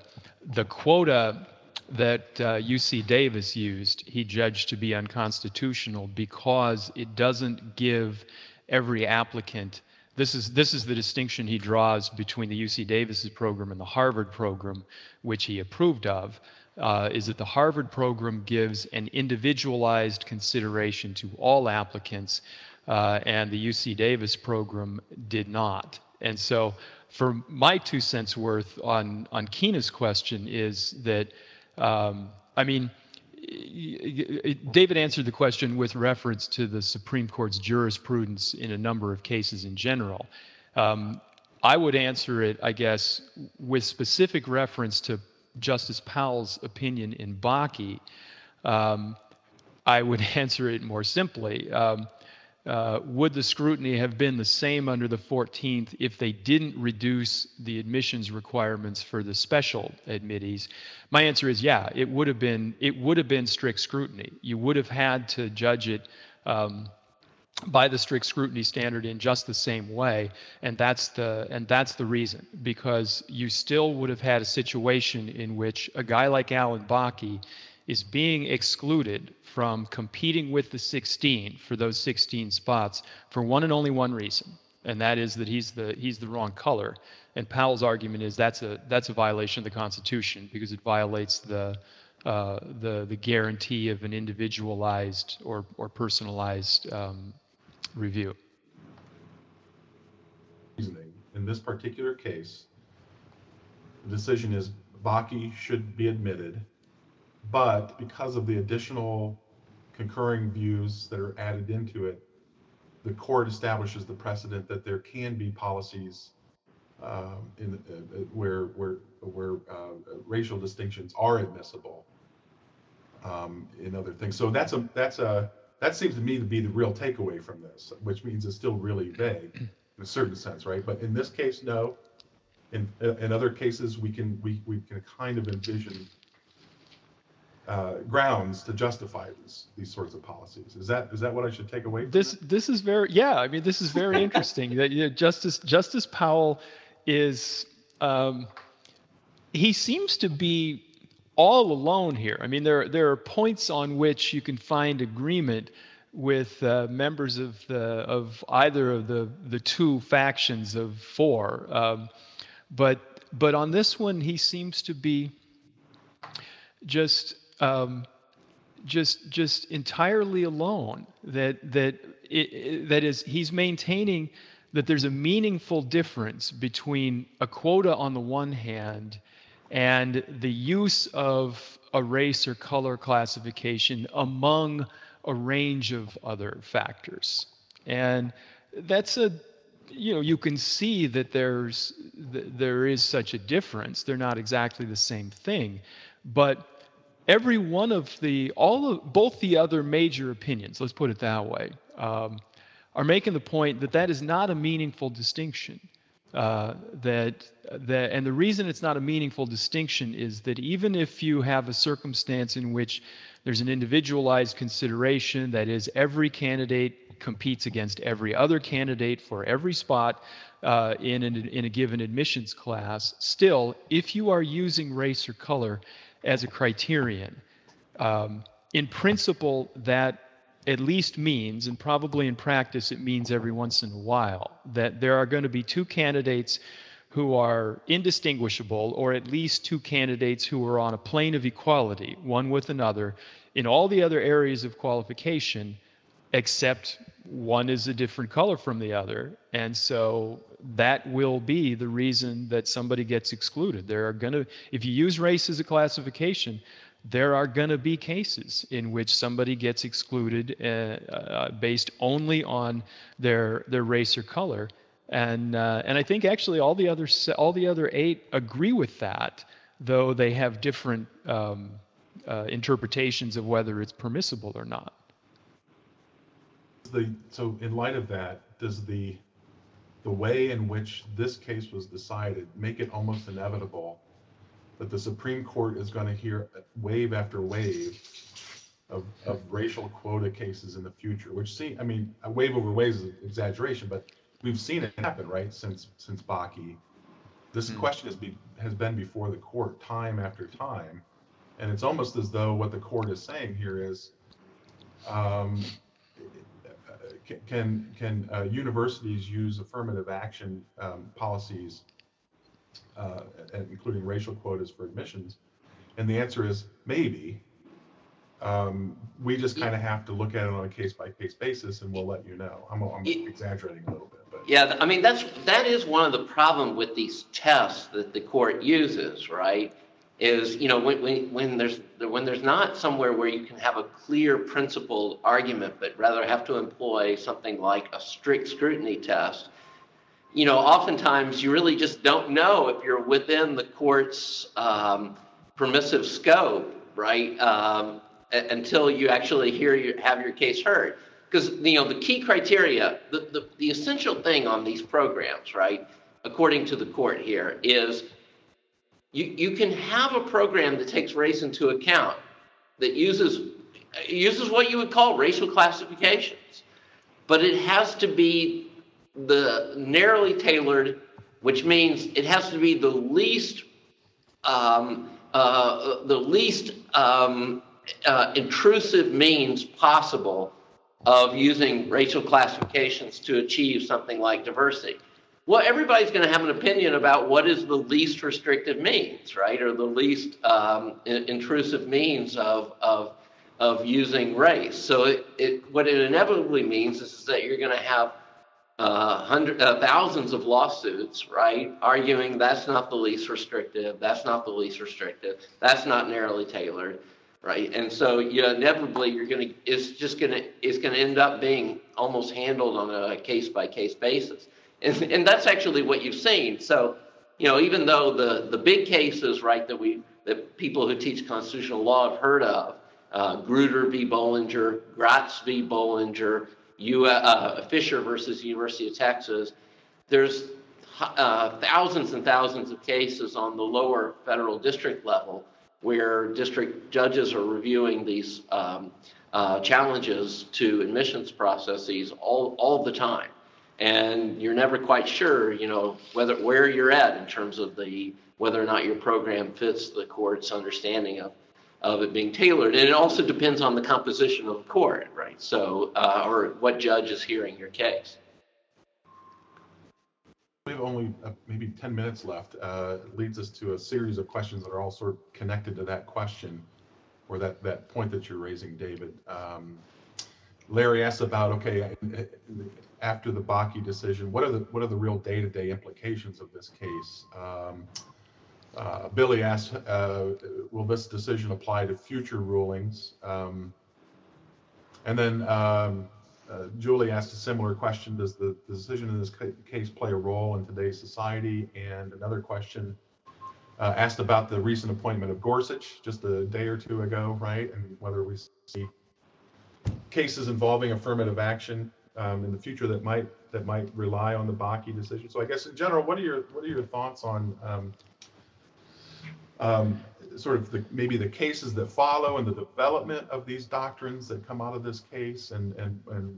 the quota that uh, UC Davis used, he judged to be unconstitutional because it doesn't give every applicant. This is this is the distinction he draws between the UC Davis's program and the Harvard program, which he approved of. Uh, is that the Harvard program gives an individualized consideration to all applicants, uh, and the UC Davis program did not. And so, for my two cents worth on on Keena's question is that um, I mean, David answered the question with reference to the Supreme Court's jurisprudence in a number of cases in general. Um, I would answer it, I guess, with specific reference to Justice Powell's opinion in Bakke. Um, I would [LAUGHS] answer it more simply. Um, uh, would the scrutiny have been the same under the 14th if they didn't reduce the admissions requirements for the special admittees? My answer is yeah. It would have been it would have been strict scrutiny. You would have had to judge it um, by the strict scrutiny standard in just the same way, and that's the and that's the reason because you still would have had a situation in which a guy like Allan Bakke is being excluded from competing with the 16 for those 16 spots for one and only one reason, and that is that he's the he's the wrong color. And Powell's argument is that's a that's a violation of the Constitution because it violates the uh, the the guarantee of an individualized or or personalized um, review. In this particular case, the decision is Baki should be admitted, but because of the additional concurring views that are added into it, the court establishes the precedent that there can be policies um, in uh, uh, where where where uh, racial distinctions are admissible um, in other things. So that's a that's a that seems to me to be the real takeaway from this, which means it's still really vague in a certain sense, right? But in this case, no. In in other cases, we can we we can kind of envision uh, grounds to justify these these sorts of policies. Is that is that what I should take away? From This that? this is very yeah. I mean, this is very [LAUGHS] interesting. that you know, Justice Justice Powell is um, he seems to be all alone here. I mean, there there are points on which you can find agreement with uh, members of the of either of the the two factions of four, um, but but on this one he seems to be just um, just just entirely alone. That that it, that is he's maintaining that there's a meaningful difference between a quota on the one hand and the use of a race or color classification among a range of other factors. And that's a you know you can see that there's th- there is such a difference. They're not exactly the same thing, but every one of the all of both the other major opinions, let's put it that way, um, are making the point that that is not a meaningful distinction. Uh, that that and the reason it's not a meaningful distinction is that even if you have a circumstance in which there's an individualized consideration that is every candidate competes against every other candidate for every spot uh, in, an, in a given admissions class still if you are using race or color as a criterion. Um, in principle that at least means, and probably in practice it means every once in a while, that there are going to be two candidates who are indistinguishable, or at least two candidates who are on a plane of equality, one with another, in all the other areas of qualification, except one is a different color from the other. And so that will be the reason that somebody gets excluded. There are going to, if you use race as a classification, there are going to be cases in which somebody gets excluded uh, uh, based only on their their race or color, and uh, and I think actually all the other all the other eight agree with that, though they have different um, uh, interpretations of whether it's permissible or not. The, so in light of that, does the the way in which this case was decided make it almost inevitable that the Supreme Court is going to hear wave after wave of, of racial quota cases in the future, which see, I mean, a wave over wave is an exaggeration, but we've seen it happen, right, since since Bakke. This mm. question has, be, has been before the court time after time, and it's almost as though what the court is saying here is, um, can can uh, universities use affirmative action um, policies uh, including racial quotas for admissions? And the answer is maybe. Um, we just kind of have to look at it on a case by case basis, and we'll let you know. I'm, I'm exaggerating a little bit, but yeah, I mean that's that is one of the problem with these tests that the court uses, right? Is you know when when, when there's when there's not somewhere where you can have a clear principled argument, but rather have to employ something like a strict scrutiny test you know, oftentimes you really just don't know if you're within the court's um, permissive scope, right? Um, until you actually hear your, have your case heard. Because you know the key criteria, the, the, the essential thing on these programs, right, according to the court here, is you, you can have a program that takes race into account that uses uses what you would call racial classifications, but it has to be the narrowly tailored, which means it has to be the least um, uh, the least um, uh, intrusive means possible of using racial classifications to achieve something like diversity. Well, everybody's going to have an opinion about what is the least restrictive means, right, or the least um, intrusive means of, of, of using race. So, it, it, what it inevitably means is, is that you're going to have uh, hundred, uh, thousands of lawsuits, right, arguing that's not the least restrictive, that's not the least restrictive, that's not narrowly tailored, right? And so you inevitably you're going to it's just going to it's going to end up being almost handled on a case by case basis, and and that's actually what you've seen. So you know even though the the big cases, right, that we that people who teach constitutional law have heard of, uh, Grutter v. Bollinger, Gratz v. Bollinger, U, uh, Fisher versus University of Texas, there's uh, thousands and thousands of cases on the lower federal district level where district judges are reviewing these um, uh, challenges to admissions processes all, all the time. And you're never quite sure, you know, whether where you're at in terms of the whether or not your program fits the court's understanding of of it being tailored. And it also depends on the composition of the court, right? So, uh, or what judge is hearing your case. We have only uh, maybe 10 minutes left. Uh, it leads us to a series of questions that are all sort of connected to that question or that, that point that you're raising, David. Um, Larry asked about, okay, after the Bakke decision, what are the what are the real day-to-day implications of this case? Um, uh, Billy asked, uh, will this decision apply to future rulings? Um, and then um, uh, Julie asked a similar question, does the, the decision in this ca case play a role in today's society? And another question uh, asked about the recent appointment of Gorsuch just a day or two ago, right? And whether we see cases involving affirmative action um, in the future that might that might rely on the Bakke decision. So I guess in general, what are your what are your thoughts on um, um, sort of the, maybe the cases that follow and the development of these doctrines that come out of this case and, and, and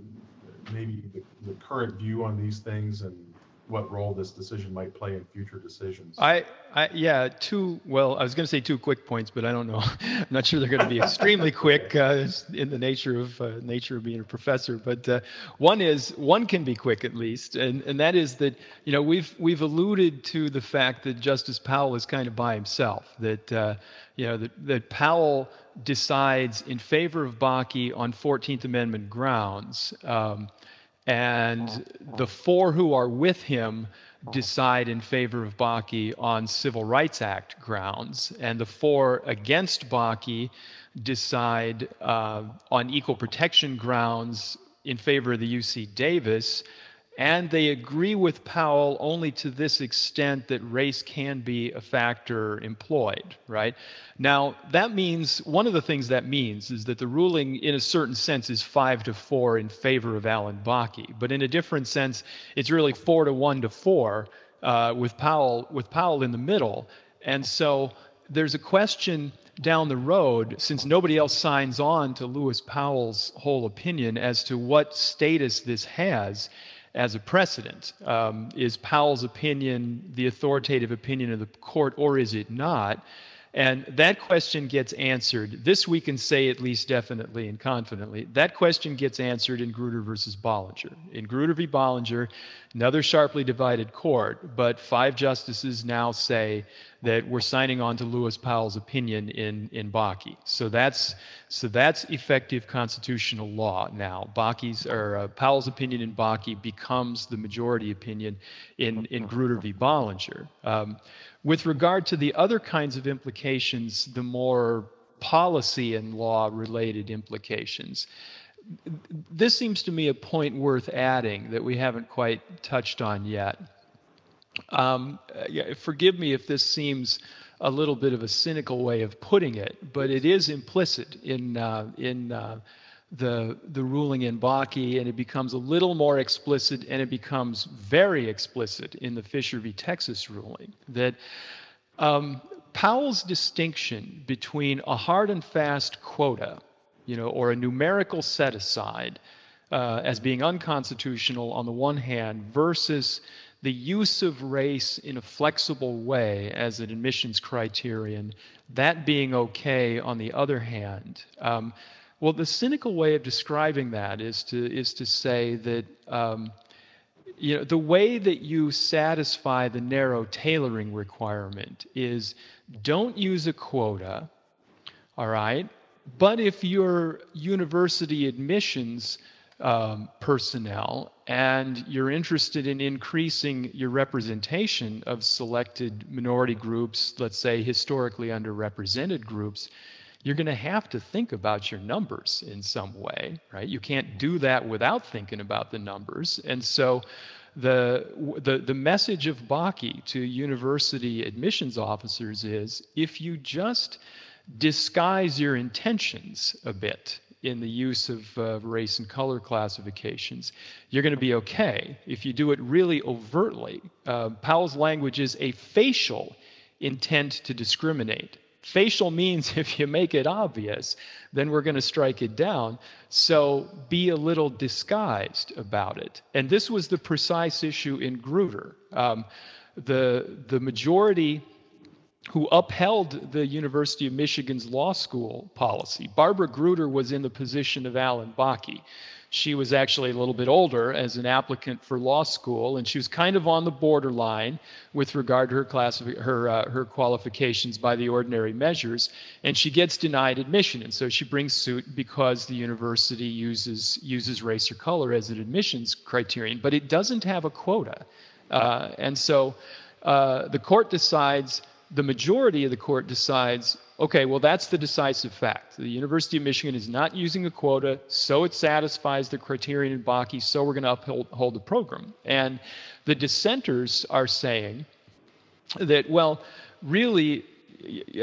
maybe the, the current view on these things and what role this decision might play in future decisions. I, I yeah, two. Well, I was going to say two quick points, but I don't know. [LAUGHS] I'm not sure they're going to be [LAUGHS] extremely quick uh, in the nature of uh, nature of being a professor. But uh, one is one can be quick at least, and and that is that you know we've we've alluded to the fact that Justice Powell is kind of by himself. That uh, you know that that Powell decides in favor of Bakke on 14th Amendment grounds. Um, and the four who are with him decide in favor of Bakke on Civil Rights Act grounds, and the four against Bakke decide uh, on equal protection grounds in favor of the UC Davis and they agree with Powell only to this extent that race can be a factor employed, right? Now, that means one of the things that means is that the ruling, in a certain sense, is five to four in favor of Allan Bakke, but in a different sense, it's really four to one to four uh, with Powell with Powell in the middle. And so there's a question down the road, since nobody else signs on to Lewis Powell's whole opinion as to what status this has as a precedent. Um, is Powell's opinion the authoritative opinion of the court, or is it not? And that question gets answered. This we can say at least definitely and confidently. That question gets answered in Grutter versus Bollinger. In Grutter v. Bollinger, another sharply divided court, but five justices now say that we're signing on to Lewis Powell's opinion in, in Bakke. So that's so that's effective constitutional law now. Bakke's or uh, Powell's opinion in Bakke becomes the majority opinion in in Grutter v. Bollinger. Um, with regard to the other kinds of implications, the more policy and law related implications, this seems to me a point worth adding that we haven't quite touched on yet. Um, forgive me if this seems a little bit of a cynical way of putting it, but it is implicit in uh, in uh, the the ruling in Bakke, and it becomes a little more explicit, and it becomes very explicit in the Fisher v. Texas ruling that um, Powell's distinction between a hard and fast quota, you know, or a numerical set aside uh, as being unconstitutional on the one hand, versus the use of race in a flexible way as an admissions criterion, that being okay on the other hand. Um, well, the cynical way of describing that is to is to say that um, you know the way that you satisfy the narrow tailoring requirement is don't use a quota, all right. But if your university admissions um, personnel and you're interested in increasing your representation of selected minority groups, let's say historically underrepresented groups, you're going to have to think about your numbers in some way, right? You can't do that without thinking about the numbers. And so the, the, the message of Bakke to university admissions officers is if you just disguise your intentions a bit in the use of uh, race and color classifications, you're going to be okay. If you do it really overtly, uh, Powell's language is a facial intent to discriminate. Facial means [LAUGHS] if you make it obvious, then we're going to strike it down. So be a little disguised about it. And this was the precise issue in Grutter. Um, the, the majority who upheld the University of Michigan's law school policy. Barbara Grutter was in the position of Allan Bakke she was actually a little bit older as an applicant for law school, and she was kind of on the borderline with regard to her class, her uh, her qualifications by the ordinary measures, and she gets denied admission, and so she brings suit because the university uses uses race or color as an admissions criterion, but it doesn't have a quota, uh, and so uh, the court decides. The majority of the court decides Okay, well, that's the decisive fact. The University of Michigan is not using a quota, so it satisfies the criterion in Bakke, so we're going to uphold the program. And the dissenters are saying that, well, really,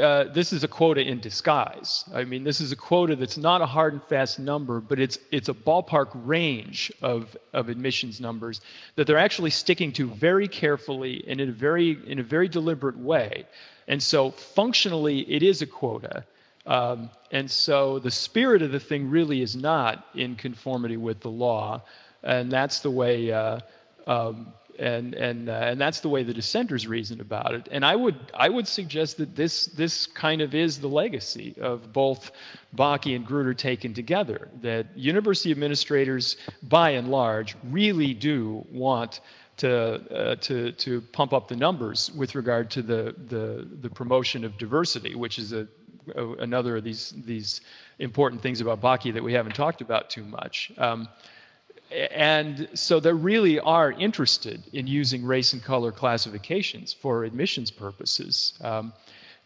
uh, this is a quota in disguise. I mean, this is a quota that's not a hard and fast number, but it's it's a ballpark range of of admissions numbers that they're actually sticking to very carefully and in a very in a very deliberate way. And so functionally, it is a quota. Um, and so the spirit of the thing really is not in conformity with the law. And that's the way. Uh, um, and and uh, and that's the way the dissenters reason about it. And I would I would suggest that this this kind of is the legacy of both Bakke and Grutter taken together. That university administrators, by and large, really do want to, uh, to, to pump up the numbers with regard to the, the, the promotion of diversity, which is a, a, another of these, these important things about Bakke that we haven't talked about too much. Um, and so they really are interested in using race and color classifications for admissions purposes. Um,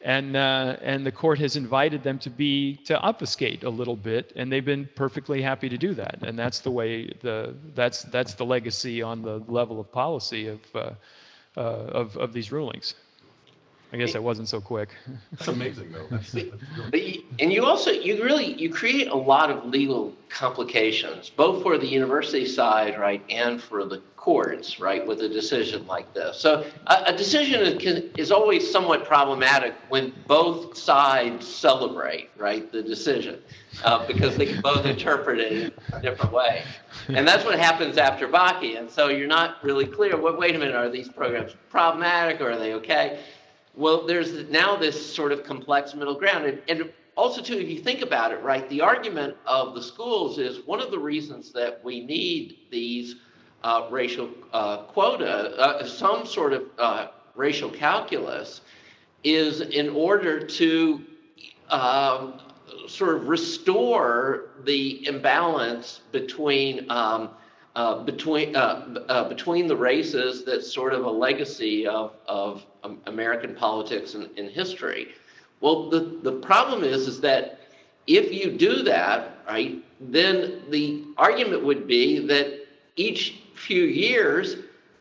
and uh, and the court has invited them to be to obfuscate a little bit, and they've been perfectly happy to do that. And that's the way the that's that's the legacy on the level of policy of uh, uh, of of these rulings. I guess I wasn't so quick. [LAUGHS] That's amazing, though. That's, that's But you, and you also you really you create a lot of legal complications, both for the university side, right, and for the courts, right, with a decision like this. So a, a decision is, can, is always somewhat problematic when both sides celebrate, right, the decision, uh, because they can both interpret it in a different way. And that's what happens after Bakke. And so you're not really clear. Well, wait a minute, are these programs problematic or are they okay? Well, there's now this sort of complex middle ground. And, and also, too, if you think about it, right, the argument of the schools is one of the reasons that we need these uh, racial uh, quota, uh, some sort of uh, racial calculus, is in order to um, sort of restore the imbalance between um, uh, between uh, between the races that's sort of a legacy of of American politics and, and, history. Well, the the problem is is that if you do that, right, then the argument would be that each few years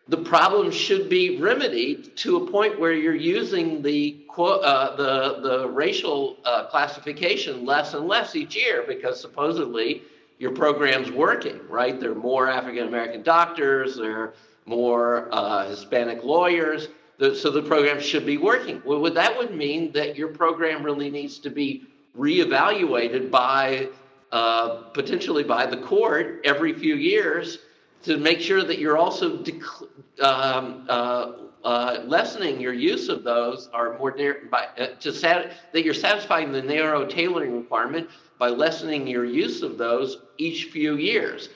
the problem should be remedied to a point where you're using the uh, the the racial uh, classification less and less each year because supposedly your program's working, right? There are more African American doctors, there are more uh, Hispanic lawyers, so the program should be working. Well, that would mean that your program really needs to be reevaluated by uh, potentially by the court every few years to make sure that you're also dec- um, uh, uh, lessening your use of those are more near, by, uh, to sat- that you're satisfying the narrow tailoring requirement by lessening your use of those each few years.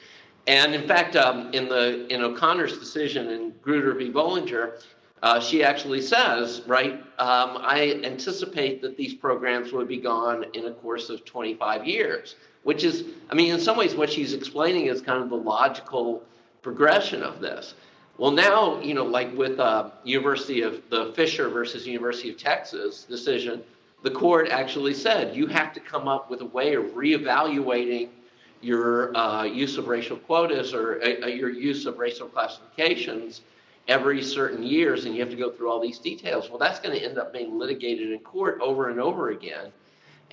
And in fact, um, in the in O'Connor's decision in Grutter v. Bollinger, uh, she actually says, right, um, I anticipate that these programs would be gone in a course of 25 years, which is, I mean, in some ways, what she's explaining is kind of the logical progression of this. Well, now, you know, like with uh, University of the Fisher versus University of Texas decision, the court actually said you have to come up with a way of reevaluating your uh, use of racial quotas or uh, uh, your use of racial classifications every certain years, and you have to go through all these details. Well, that's going to end up being litigated in court over and over again.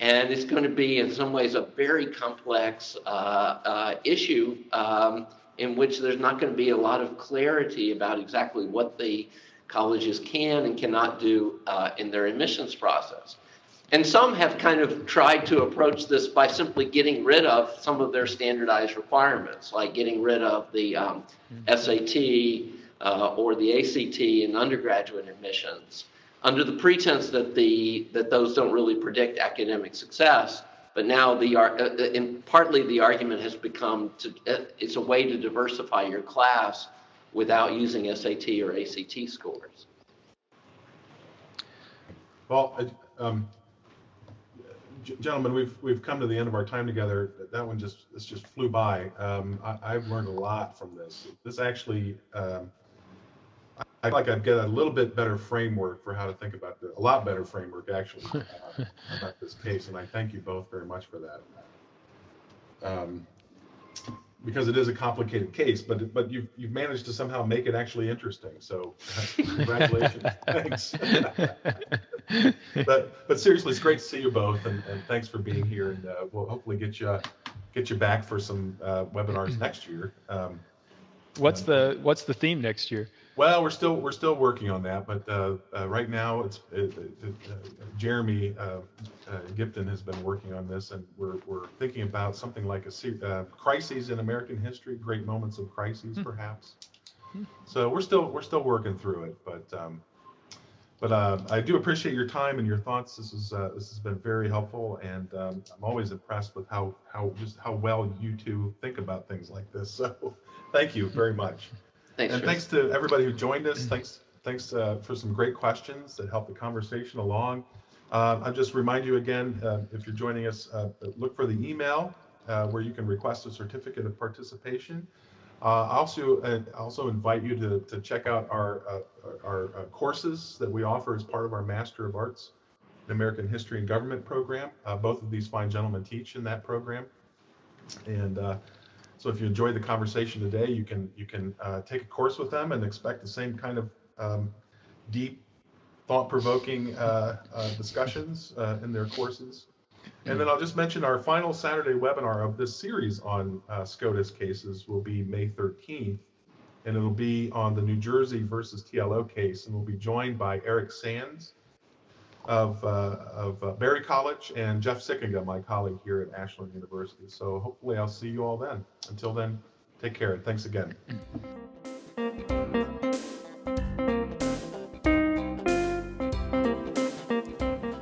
And it's going to be, in some ways, a very complex uh, uh issue um, in which there's not going to be a lot of clarity about exactly what the colleges can and cannot do uh, in their admissions process. And some have kind of tried to approach this by simply getting rid of some of their standardized requirements, like getting rid of the um, SAT uh, or the ACT in undergraduate admissions, under the pretense that the that those don't really predict academic success. But now the uh, in partly the argument has become to uh, it's a way to diversify your class without using SAT or ACT scores. Well, um, gentlemen, we've we've come to the end of our time together. That one just this just flew by. Um, I, have learned a lot from this. This actually, um, I like I've got a little bit better framework for how to think about the, a lot better framework actually uh, [LAUGHS] about this case, and I thank you both very much for that. Um, because it is a complicated case, but but you've you've managed to somehow make it actually interesting. So congratulations, [LAUGHS] thanks. but but seriously, it's great to see you both, and, and thanks for being here. And uh, we'll hopefully get you get you back for some uh, webinars next year. Um, what's the what's the theme next year? Well, we're still we're still working on that, but uh, uh, right now it's it, it, uh, Jeremy uh, uh, Gypton has been working on this, and we're we're thinking about something like a uh, crises in American history, great moments of crises, hmm. perhaps. Hmm. So we're still we're still working through it, but um, but I do appreciate your time and your thoughts. This is this has been very helpful, and um, I'm always impressed with how how just how well you two think about things like this. So [LAUGHS] thank you very much. Thanks. And thanks to everybody who joined us. Thanks, thanks uh, for some great questions that helped the conversation along. Uh, I'll just remind you again, uh, if you're joining us, uh, look for the email uh, where you can request a certificate of participation. Uh, I also uh, also invite you to, to check out our uh, our uh, courses that we offer as part of our Master of Arts in American History and Government program. Uh, both of these fine gentlemen teach in that program, and uh, so if you enjoyed the conversation today, you can you can take a course with them and expect the same kind of um, deep, thought-provoking discussions in their courses. And then I'll just mention our final Saturday webinar of this series on uh, SCOTUS cases will be May 13th, and it'll be on the New Jersey versus TLO case, and we'll be joined by Eric Sands of, uh, of uh, Berry College and Jeff Sikkenga, my colleague here at Ashland University. So hopefully I'll see you all then. Until then, take care. Thanks again.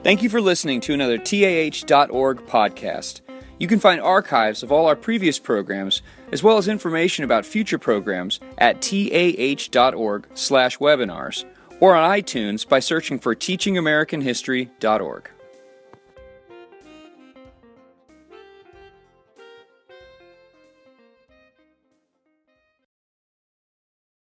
Thank you for listening to another TAH.org podcast. You can find archives of all our previous programs, as well as information about future programs at tah.org/webinars or on iTunes by searching for teachingamericanhistory.org.